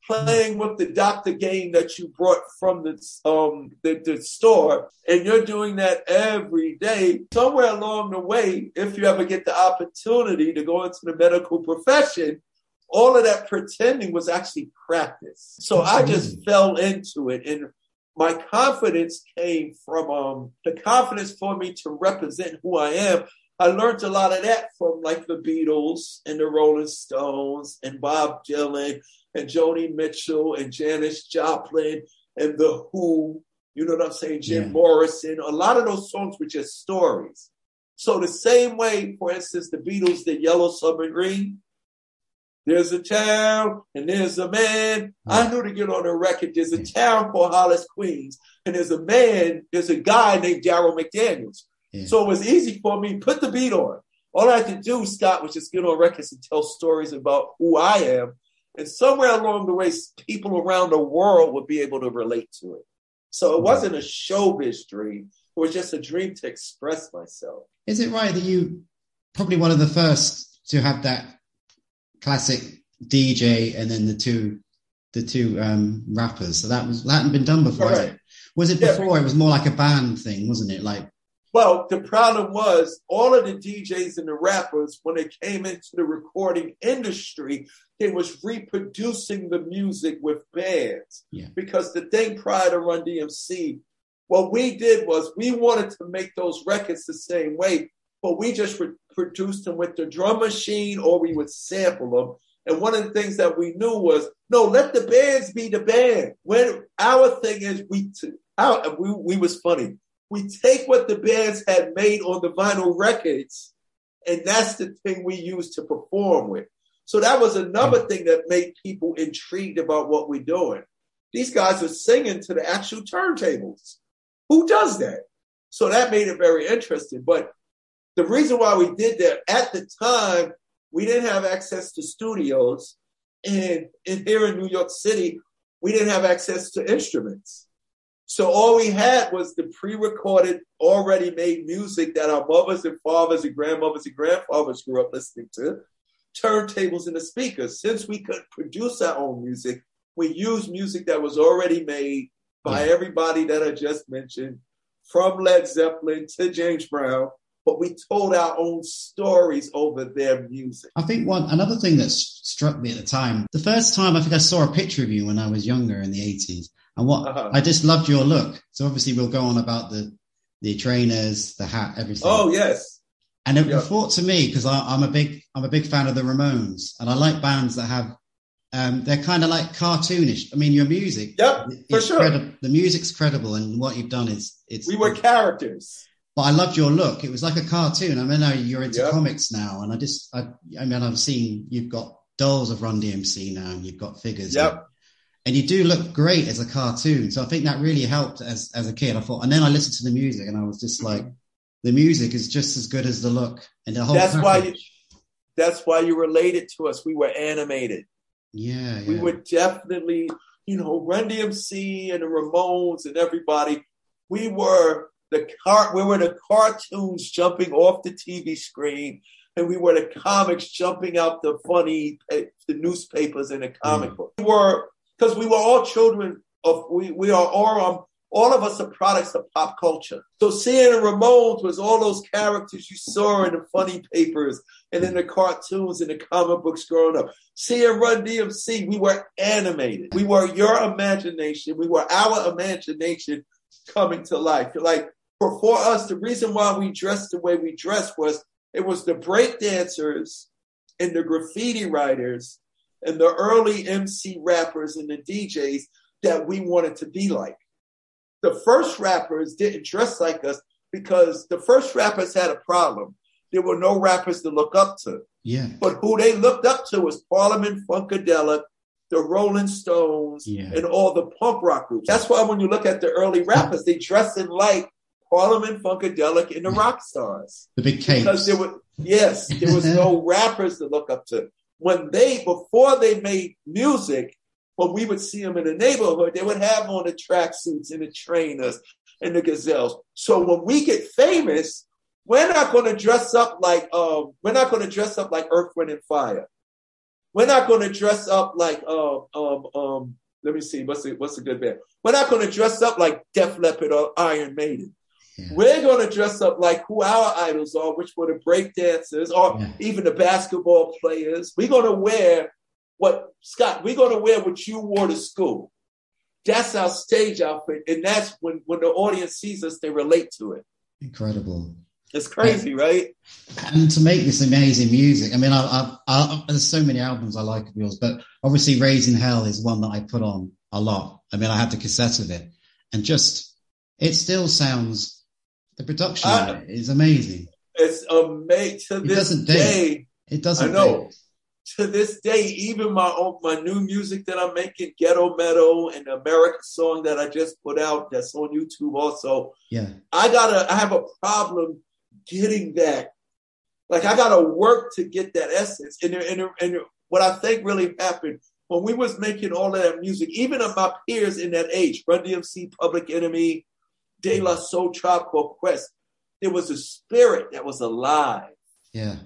playing with the doctor game that you brought from the, um, the, the store, and you're doing that every day, somewhere along the way, if you ever get the opportunity to go into the medical profession, all of that pretending was actually practice. So I just fell into it. And my confidence came from um, the confidence for me to represent who I am. I learned a lot of that from like the Beatles and the Rolling Stones and Bob Dylan and Joni Mitchell and Janis Joplin and The Who. You know what I'm saying? Jim Yeah. Morrison. A lot of those songs were just stories. So the same way, for instance, the Beatles did Yellow Submarine. There's a town and there's a man. I knew to get on the record. There's a town called Hollis, Queens, and there's a man. There's a guy named Daryl McDaniels. Yeah. So it was easy for me. Put the beat on. All I had to do, Scott, was just get on records and tell stories about who I am. And somewhere along the way, people around the world would be able to relate to it. So it wasn't a showbiz dream. It was just a dream to express myself. Is it right that you probably one of the first to have that classic DJ and then the two the two um, rappers? So that was that hadn't been done before. it? Was it Yeah. before? It was more like a band thing, wasn't it? Like Well, the problem was all of the DJs and the rappers, when they came into the recording industry, they was reproducing the music with bands. Yeah. Because the thing prior to Run DMC, what we did was we wanted to make those records the same way, but we just re- produced them with the drum machine or we would sample them. And one of the things that we knew was, no, let the bands be the band. When our thing is, we t- our, we, we was funny we take what the bands had made on the vinyl records, and that's the thing we use to perform with. So that was another mm. thing that made people intrigued about what we're doing. These guys are singing to the actual turntables. Who does that? So that made it very interesting. But the reason why we did that at the time, we didn't have access to studios. And in here in New York City, we didn't have access to instruments. So all we had was the pre-recorded, already made music that our mothers and fathers and grandmothers and grandfathers grew up listening to, turntables and the speakers. Since we couldn't produce our own music, we used music that was already made by everybody that I just mentioned, from Led Zeppelin to James Brown, but we told our own stories over their music. I think one another thing that struck me at the time, the first time I think I saw a picture of you when I was younger in the eighties, and what Uh-huh. I just loved your look. So obviously we'll go on about the the trainers, the hat, everything. Oh yes, And it Yeah. thought to me because I'm a big I'm a big fan of the Ramones, and I like bands that have um, they're kind of like cartoonish. I mean, your music, Yep, for sure. credi- the music's credible, and what you've done is it's. we were characters. But I loved your look. It was like a cartoon. I mean, now you're into Yep. comics now, and I just I, I mean I've seen you've got dolls of Run DMC now, and you've got figures. Yep. And you do look great as a cartoon. So I think that really helped as as a kid. I thought, and then I listened to the music, and I was just like, the music is just as good as the look, and the whole. That's why you- That's why you related to us. We were animated. Yeah, yeah. We were definitely, you know, Run DMC and the Ramones and everybody. We were the car. We were the cartoons jumping off the TV screen, and we were the comics jumping out the funny the newspapers and the comic mm. book. We were because we were all children of we we are all um, all of us are products of pop culture. So seeing the Ramones was all those characters you saw in the funny papers and in the cartoons and the comic books growing up. Seeing Run DMC, we were animated. We were your imagination. We were our imagination coming to life. Like for, for us, the reason why we dressed the way we dressed was it was the break dancers and the graffiti writers and the early MC rappers and the DJs that we wanted to be like. The first rappers didn't dress like us because the first rappers had a problem. There were no rappers to look up to. Yeah. But who they looked up to was Parliament Funkadelic, the Rolling Stones, yeah. and all the punk rock groups. That's why when you look at the early rappers, they dress in like Parliament Funkadelic and the rock stars. The big capes. Because there were yes, there was no rappers to look up to. When they before they made music, when we would see them in the neighborhood, they would have on the tracksuits and the trainers and the gazelles. So when we get famous, we're not going to dress up like um, we're not going to dress up like Earth, Wind, and Fire. We're not going to dress up like um, um, um, let me see what's the, what's a good band. We're not going to dress up like Def Leppard or Iron Maiden. Yeah. We're going to dress up like who our idols are, which were the break dancers or yeah. even the basketball players. We're going to wear what Scott, we're going to wear what you wore to school. That's our stage outfit. And that's when, when the audience sees us, they relate to it. Incredible. It's crazy, right? And to make this amazing music, I mean, I, I, I, there's so many albums I like of yours, but obviously Raising Hell is one that I put on a lot. I mean, I had the cassette of it and just, it still sounds, the production uh, I, is amazing. It's amazing. To it this day, it doesn't. I know. Date to this day, even my own, my new music that I'm making, Ghetto Metal and the America song that I just put out, that's on YouTube also. Yeah, I gotta, I have a problem getting that. Like I gotta work to get that essence. And and and what I think really happened when we was making all of that music, even of my peers in that age, Run DMC, Public Enemy, De La Tribe Called Quest, there was a spirit that was alive. Yeah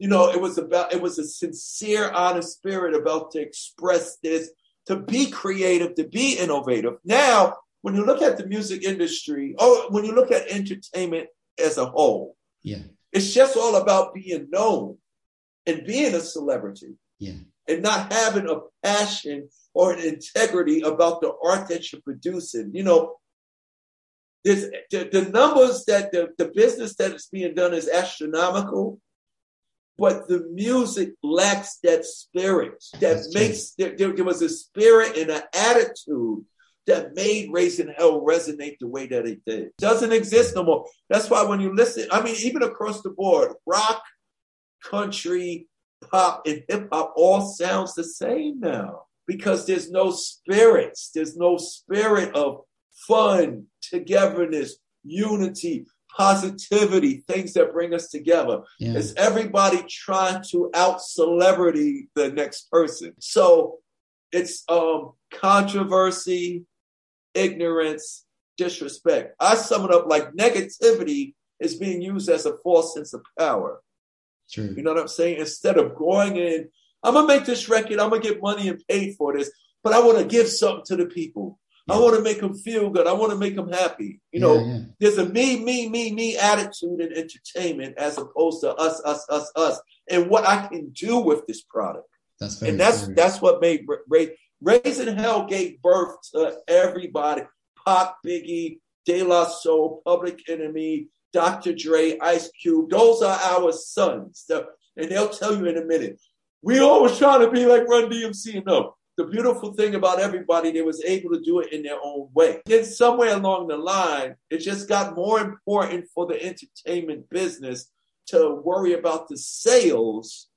you know, it was about, it was a sincere, honest spirit about to express this, to be creative, to be innovative. Now, when you look at the music industry, or when you look at entertainment as a whole, yeah, it's just all about being known and being a celebrity. Yeah. And not having a passion or an integrity about the art that you're producing. You know, there's the, the numbers that the, the business that is being done is astronomical but the music lacks that spirit that That's makes there, there, there, was a spirit and an attitude that made Raising Hell resonate the way that it did. Doesn't exist no more. That's why when you listen, I mean, even across the board, rock, country, pop, and hip hop all sounds the same now because there's no spirits. There's no spirit of fun, togetherness, unity, positivity, things that bring us together. Yeah. It's everybody trying to out celebrity the next person. So it's um, controversy, ignorance, disrespect. I sum it up like negativity is being used as a false sense of power. True. You know what I'm saying? Instead of going in, I'm gonna make this record, I'm gonna get money and paid for this, but I want to give something to the people. I want to make them feel good. I want to make them happy. You know, yeah, yeah. there's a me, me, me, me attitude in entertainment as opposed to us, us, us, us, and what I can do with this product. That's and that's that's what made Ray, Raising Hell gave birth to everybody. Pop, Biggie, De La Soul, Public Enemy, Dr. Dre, Ice Cube. Those are our sons. And they'll tell you in a minute. We always trying to be like Run DMC. and No, the beautiful thing about everybody, they was able to do it in their own way. Then somewhere along the line, it just got more important for the entertainment business to worry about the sales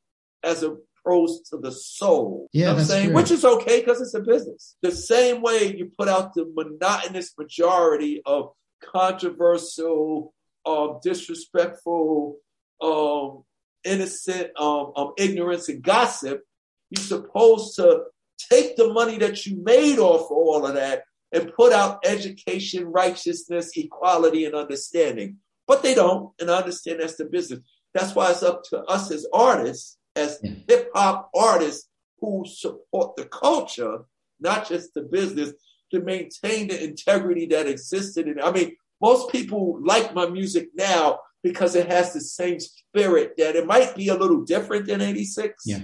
as opposed to the soul. Yeah, you know I'm saying? True. Which is okay because it's a business. The same way you put out the monotonous majority of controversial, um, disrespectful, um, innocent, um, um, ignorance and gossip, you're supposed to take the money that you made off all of that and put out education, righteousness, equality, and understanding. But they don't, and I understand that's the business. that's why it's up to us as artists, as Yeah. hip hop artists who support the culture, not just the business, to maintain the integrity that existed. And I mean, most people like my music now because it has the same spirit that it might be a little different than 86, Yeah.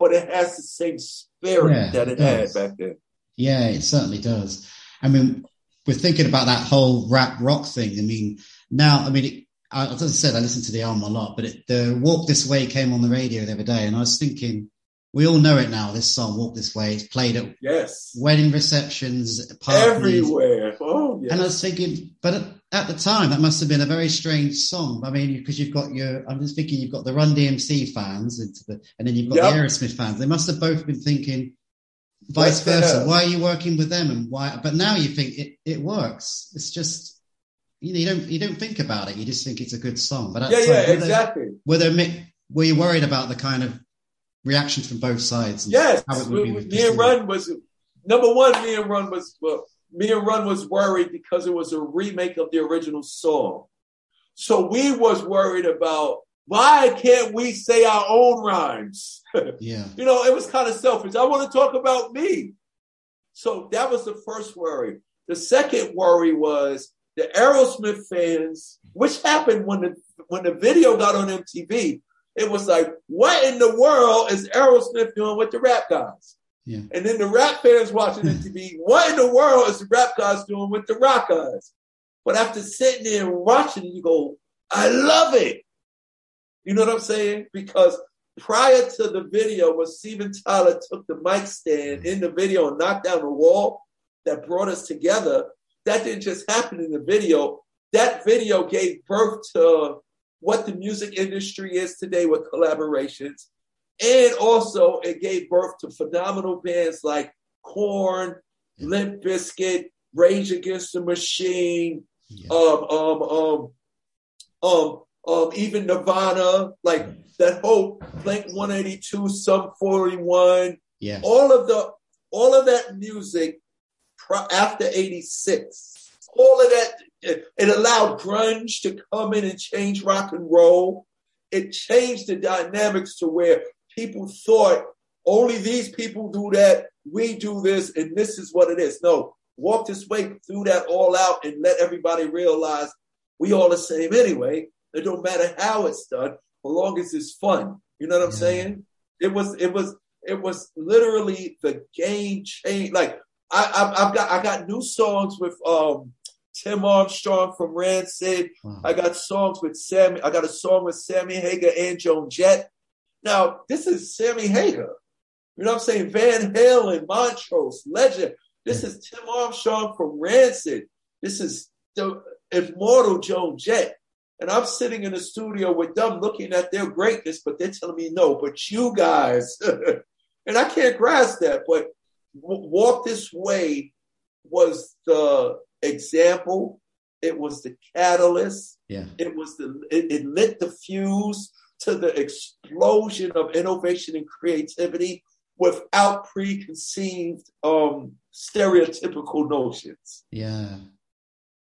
But it has the same spirit Yeah, that it it, had back then. Yeah, it certainly does. I mean, we're thinking about that whole rap rock thing. I mean, now, I mean, it, I, as I said, I listen to the album a lot, but it, the Walk This Way came on the radio the other day, and I was thinking, we all know it now. This song, Walk This Way, it's played at Yes. wedding receptions, parties, Everywhere. Oh, yes. And I was thinking, but at, the time, that must have been a very strange song. I mean, because you've got your, I'm just thinking, you've got the Run DMC fans, into the, and then you've got Yep. the Aerosmith fans. They must have both been thinking, vice What the versa. Why are you working with them, and why? But now you think it, it works. It's just, you know, you don't you don't think about it. You just think it's a good song. But yeah, time, yeah, were exactly. Were there, were you worried about the kind of reaction from both sides? and Yes, how it would be with me and Run was number one. Me and Run was well, me and Run was worried because it was a remake of the original song. So we was worried about why can't we say our own rhymes? Yeah, you know, it was kind of selfish. I want to talk about me. So that was the first worry. The second worry was the Aerosmith fans, which happened when the when the video got on MTV. It was like, what in the world is Aerosmith doing with the rap guys? Yeah, And then the rap fans watching MTV, what in the world is the rap guys doing with the rock guys? But after sitting there and watching you go, I love it. You know what I'm saying? Because prior to the video, when Steven Tyler took the mic stand in the video and knocked down the wall that brought us together, that didn't just happen in the video. That video gave birth to what the music industry is today with collaborations. And also it gave birth to phenomenal bands like Korn, Limp Bizkit, Rage Against the Machine, yeah. um, um, um, um, um, even Nirvana, like that whole Blink 182, Sum 41, yeah. all of the, all of that music pro- after 86, all of that, it, it allowed grunge to come in and change rock and roll. It changed the dynamics to where people thought only these people do that, we do this, and this is what it is. No, walk this way, threw that all out, and let everybody realize we all the same anyway. It don't matter how it's done, as long as it's fun. You know what I'm Yeah. saying? It was, it was, it was literally the game change. Like I, I, I've got, I got new songs with um Tim Armstrong from Rancid. I got songs with Sammy. I got a song with Sammy Hagar and Joan Jett. Now this is Sammy Hagar. You know what I'm saying? Van Halen, Montrose, Legend. This is Tim Armstrong from Rancid. This is the immortal Joan Jett. And I'm sitting in the studio with them looking at their greatness, but they're telling me no, but you guys. and I can't grasp that, but Walk This Way was the example. It was the catalyst. Yeah. It was the, it, it lit the fuse to the explosion of innovation and creativity without preconceived um, stereotypical notions. Yeah.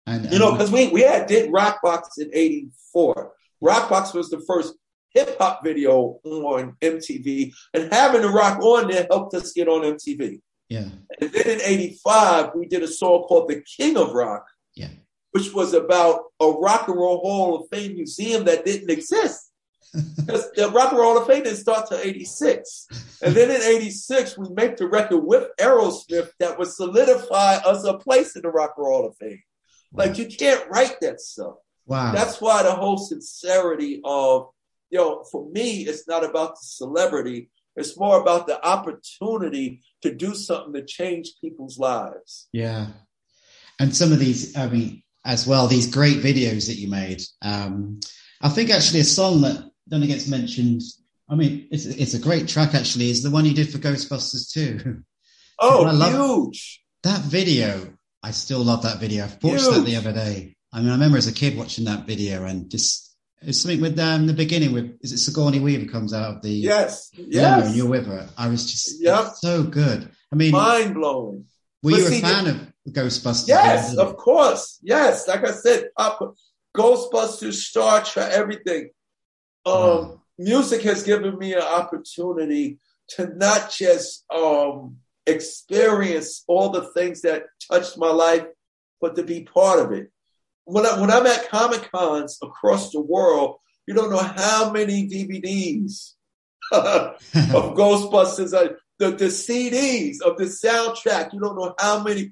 And, You know, because we, we had did Rock Box in 84. Rock Box was the first hip hop video on MTV, and having the rock on there helped us get on MTV. yeah, And then in 85, we did a song called The King of Rock, yeah, which was about a Rock and Roll Hall of Fame museum that didn't exist. Because the Rock and Roll Hall of Fame didn't start till 86. And then in 86, we make the record with Aerosmith that would solidify us a place in the Rock and Roll Hall of Fame. Like, you can't write that stuff. wow. That's why the whole sincerity of, you know, for me, it's not about the celebrity. It's more about the opportunity to do something to change people's lives. Yeah. And some of these, I mean, as well, these great videos that you made. Um, I think actually a song that only gets mentioned, I mean, it's, it's a great track actually, is the one you did for Ghostbusters too. Oh, I love- huge. that video, I still love that video. I watched that the other day. I mean, I remember as a kid watching that video and just, it's something with um, the beginning with, is it Sigourney Weaver comes out of the Yes. Yes. and you're with her. I was just, Yep. so good. I mean, Mind blowing. were but you a see, fan of Ghostbusters? Yes, Yeah. of course. Yes. Like I said, Ghostbusters, Star Trek, everything. Um. Music has given me an opportunity to not just um, experience all the things that touched my life, but to be part of it. When, I, when I'm at Comic Cons across the world, you don't know how many DVDs of Ghostbusters, uh, the, the CDs of the soundtrack. You don't know how many.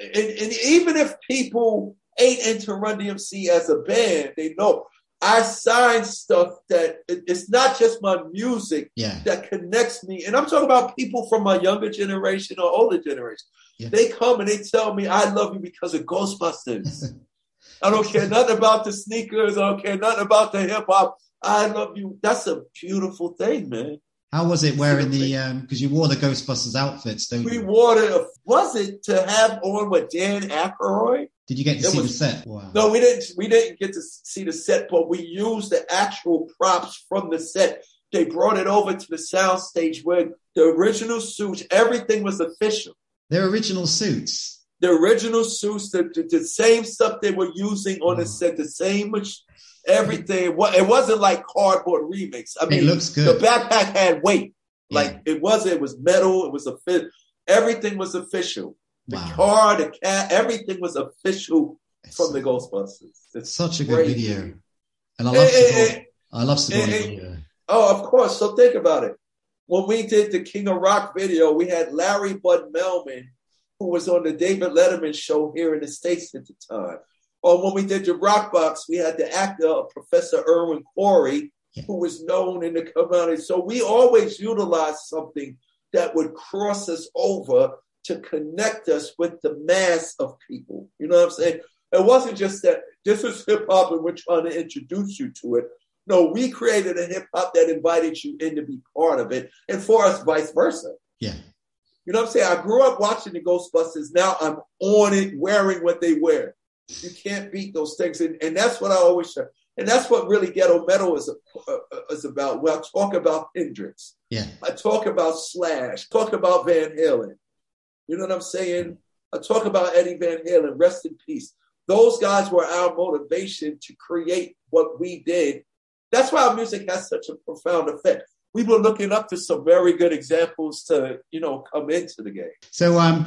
And, and even if people ain't into Run DMC as a band, they know I sign stuff that it's not just my music yeah. that connects me. And I'm talking about people from my younger generation or older generation. Yeah. They come and they tell me, I love you because of Ghostbusters. I don't care nothing about the sneakers. I don't care nothing about the hip hop. I love you. That's a beautiful thing, man. How was it wearing the, because um, you wore the Ghostbusters outfits, don't we you? We wore it, was it to have on with Dan Aykroyd? Did you get to it see was, the set? Wow. No, we didn't. We didn't get to see the set, but we used the actual props from the set. They brought it over to the sound stage where the original suits, everything was official. Their original suits. The original suits, the, the, the same stuff they were using on the set, the same everything. It wasn't like cardboard remix. I mean, it looks good. The backpack had weight. Like yeah. it was, it was metal. It was a fit. Everything was official. The wow. car, the cat, everything was official it's from the Ghostbusters. It's such a good video, and I love Sigourney. I love Sigourney. Oh, of course. So think about it. When we did the King of Rock video, we had Larry Bud Melman, who was on the David Letterman show here in the States at the time. Or when we did the Rock Box, we had the actor Professor Irwin Corey, yeah. who was known in the community. So we always utilized something that would cross us over to connect us with the mass of people. You know what I'm saying? It wasn't just that this is hip hop and we're trying to introduce you to it. No, we created a hip hop that invited you in to be part of it, and for us, vice versa. Yeah. You know what I'm saying? I grew up watching the Ghostbusters. Now I'm on it, wearing what they wear. You can't beat those things, and, and that's what I always say. And that's what really ghetto metal is, uh, uh, is about. When I talk about Hendrix, yeah, I talk about Slash, talk about Van Halen. You know what I'm saying? I talk about Eddie Van Halen, rest in peace. Those guys were our motivation to create what we did. That's why our music has such a profound effect. We were looking up to some very good examples to, you know, come into the game. So, um,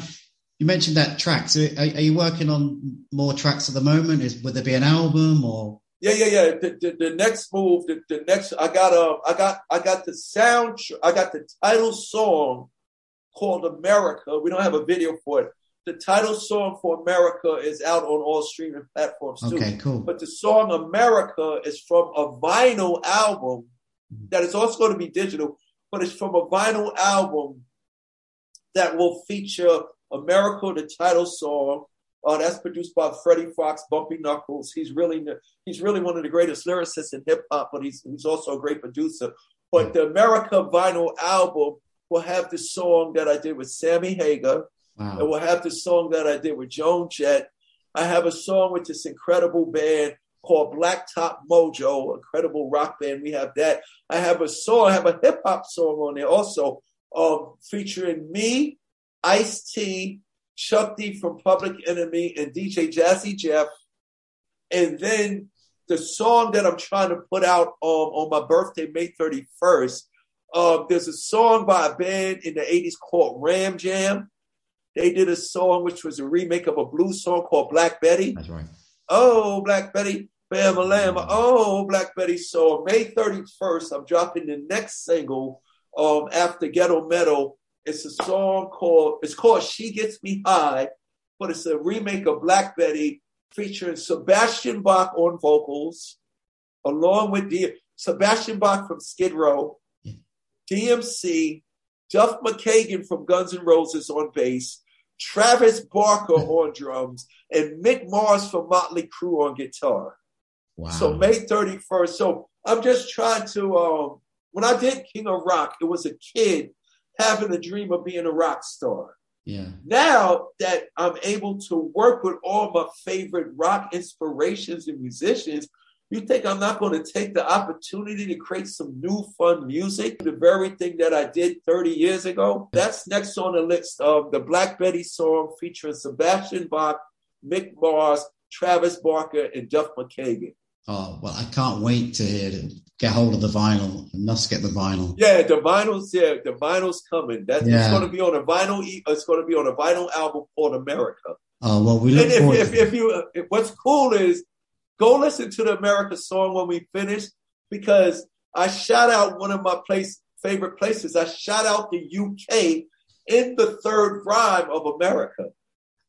you mentioned that track. So, are, are you working on more tracks at the moment? Is would there be an album or? Yeah, yeah, yeah. The, the, the next move, the, the next, I got, uh, I got, I got the sound, I got the title song called America. We don't have a video for it. The title song for America is out on all streaming platforms too. Okay, cool. But the song America is from a vinyl album that is also going to be digital, but it's from a vinyl album that will feature America, the title song. Uh, that's produced by Freddie Foxxx, Bumpy Knuckles. He's really he's really one of the greatest lyricists in hip hop, but he's he's also a great producer. But the America vinyl album will have the song that I did with Sammy Hagar. Wow. And we'll have the song that I did with Joan Jett. I have a song with this incredible band called Blacktop Mojo, incredible rock band. We have that. I have a song, I have a hip hop song on there also, um, featuring me, Ice T, Chuck D from Public Enemy, and DJ Jazzy Jeff. And then the song that I'm trying to put out um, on my birthday, May 31st, uh, there's a song by a band in the 80s called Ram Jam. They did a song which was a remake of a blues song called Black Betty. That's right. Oh, Black Betty, Bama Lama. Oh, Black Betty. So May 31st, I'm dropping the next single um, after Ghetto Metal. It's a song called, it's called She Gets Me High, but it's a remake of Black Betty featuring Sebastian Bach on vocals, along with the Sebastian Bach from Skid Row, DMC, Duff McKagan from Guns N' Roses on bass, Travis Barker on drums, and Mick Mars from Motley Crue on guitar. Wow. So May 31st. So I'm just trying to um when I did King of Rock, it was a kid having a dream of being a rock star. Yeah. Now that I'm able to work with all my favorite rock inspirations and musicians, you think I'm not going to take the opportunity to create some new fun music? The very thing that I did 30 years ago? That's next on the list of the Black Betty song featuring Sebastian Bach, Mick Mars, Travis Barker, and Duff McKagan. Oh well, I can't wait to hear it. Get hold of the vinyl and must get the vinyl. Yeah, the vinyl's yeah, the vinyl's coming. That's Yeah. it's going to be on a vinyl. It's going to be on a vinyl album called America. Oh well, we look And if, forward. if, if you, if, what's cool is go listen to the America song when we finish because I shout out one of my place favorite places. I shout out the UK in the third rhyme of America,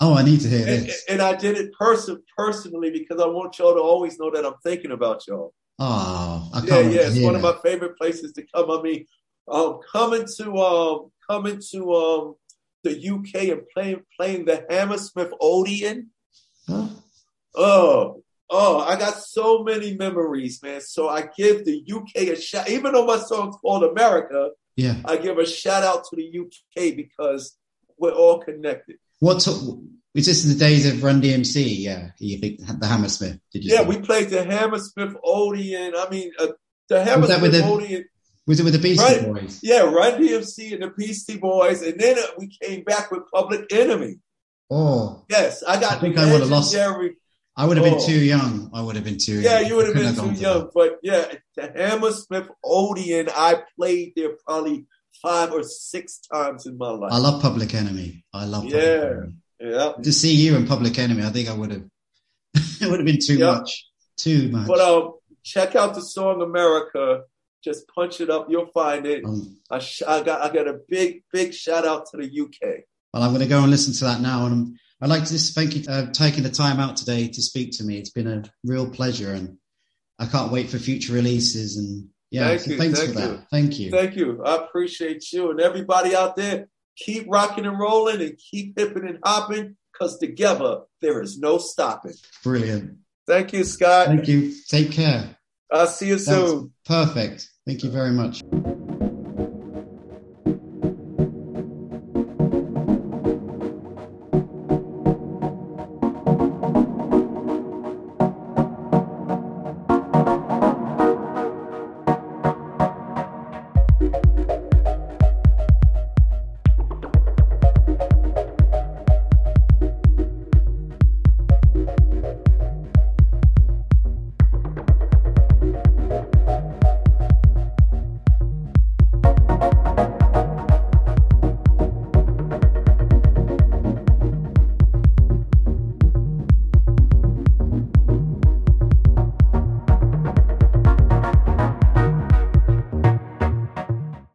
oh, I need to hear and, this. and I did it person personally because I want y'all to always know that I'm thinking about y'all. Oh, I Yeah, yeah, it's one of my favorite places to come. I mean, um, coming to um, coming to um, the UK and playing playing the Hammersmith Odeon. Huh? Oh, oh, I got so many memories, man. So I give the UK a shout. Even though my song's called America, Yeah. I give a shout out to the UK because we're all connected. What to, is this in the days of Run DMC? Yeah, you think the Hammersmith? Did you? Yeah, we played the Hammersmith Odeon. I mean, uh, the Hammersmith the- Odeon. was it with the Beastie. Boys? Yeah, Run DMC and the Beastie Boys, and then uh, we came back with Public Enemy. Oh, Yes, I got I think I would've lost- legendary- I would have been Oh. too young. I would have been too. Yeah, young. you would have been too to young, but yeah, the Hammersmith Odeon, I played there probably five or six times in my life. I love Public Enemy. I love. Public Yeah. Yeah, To see you in Public Enemy, I think I would have. it would have been too Yeah. much. Too much. but um, check out the song America. Just punch it up, you'll find it. um, I, sh- I got I got a big big shout out to the UK. well, I'm going to go and listen to that now, and I'm, I'd like to just thank you uh, taking the time out today to speak to me. It's been a real pleasure, and I can't wait for future releases. And yeah, Thank so you, thanks thank for that. you. Thank you. Thank you. I appreciate you and everybody out there. Keep rocking and rolling and keep hipping and hopping because together there is no stopping. Brilliant. Thank you, Scott. Thank you. Take care. I'll see you That was soon. perfect. Thank you very much.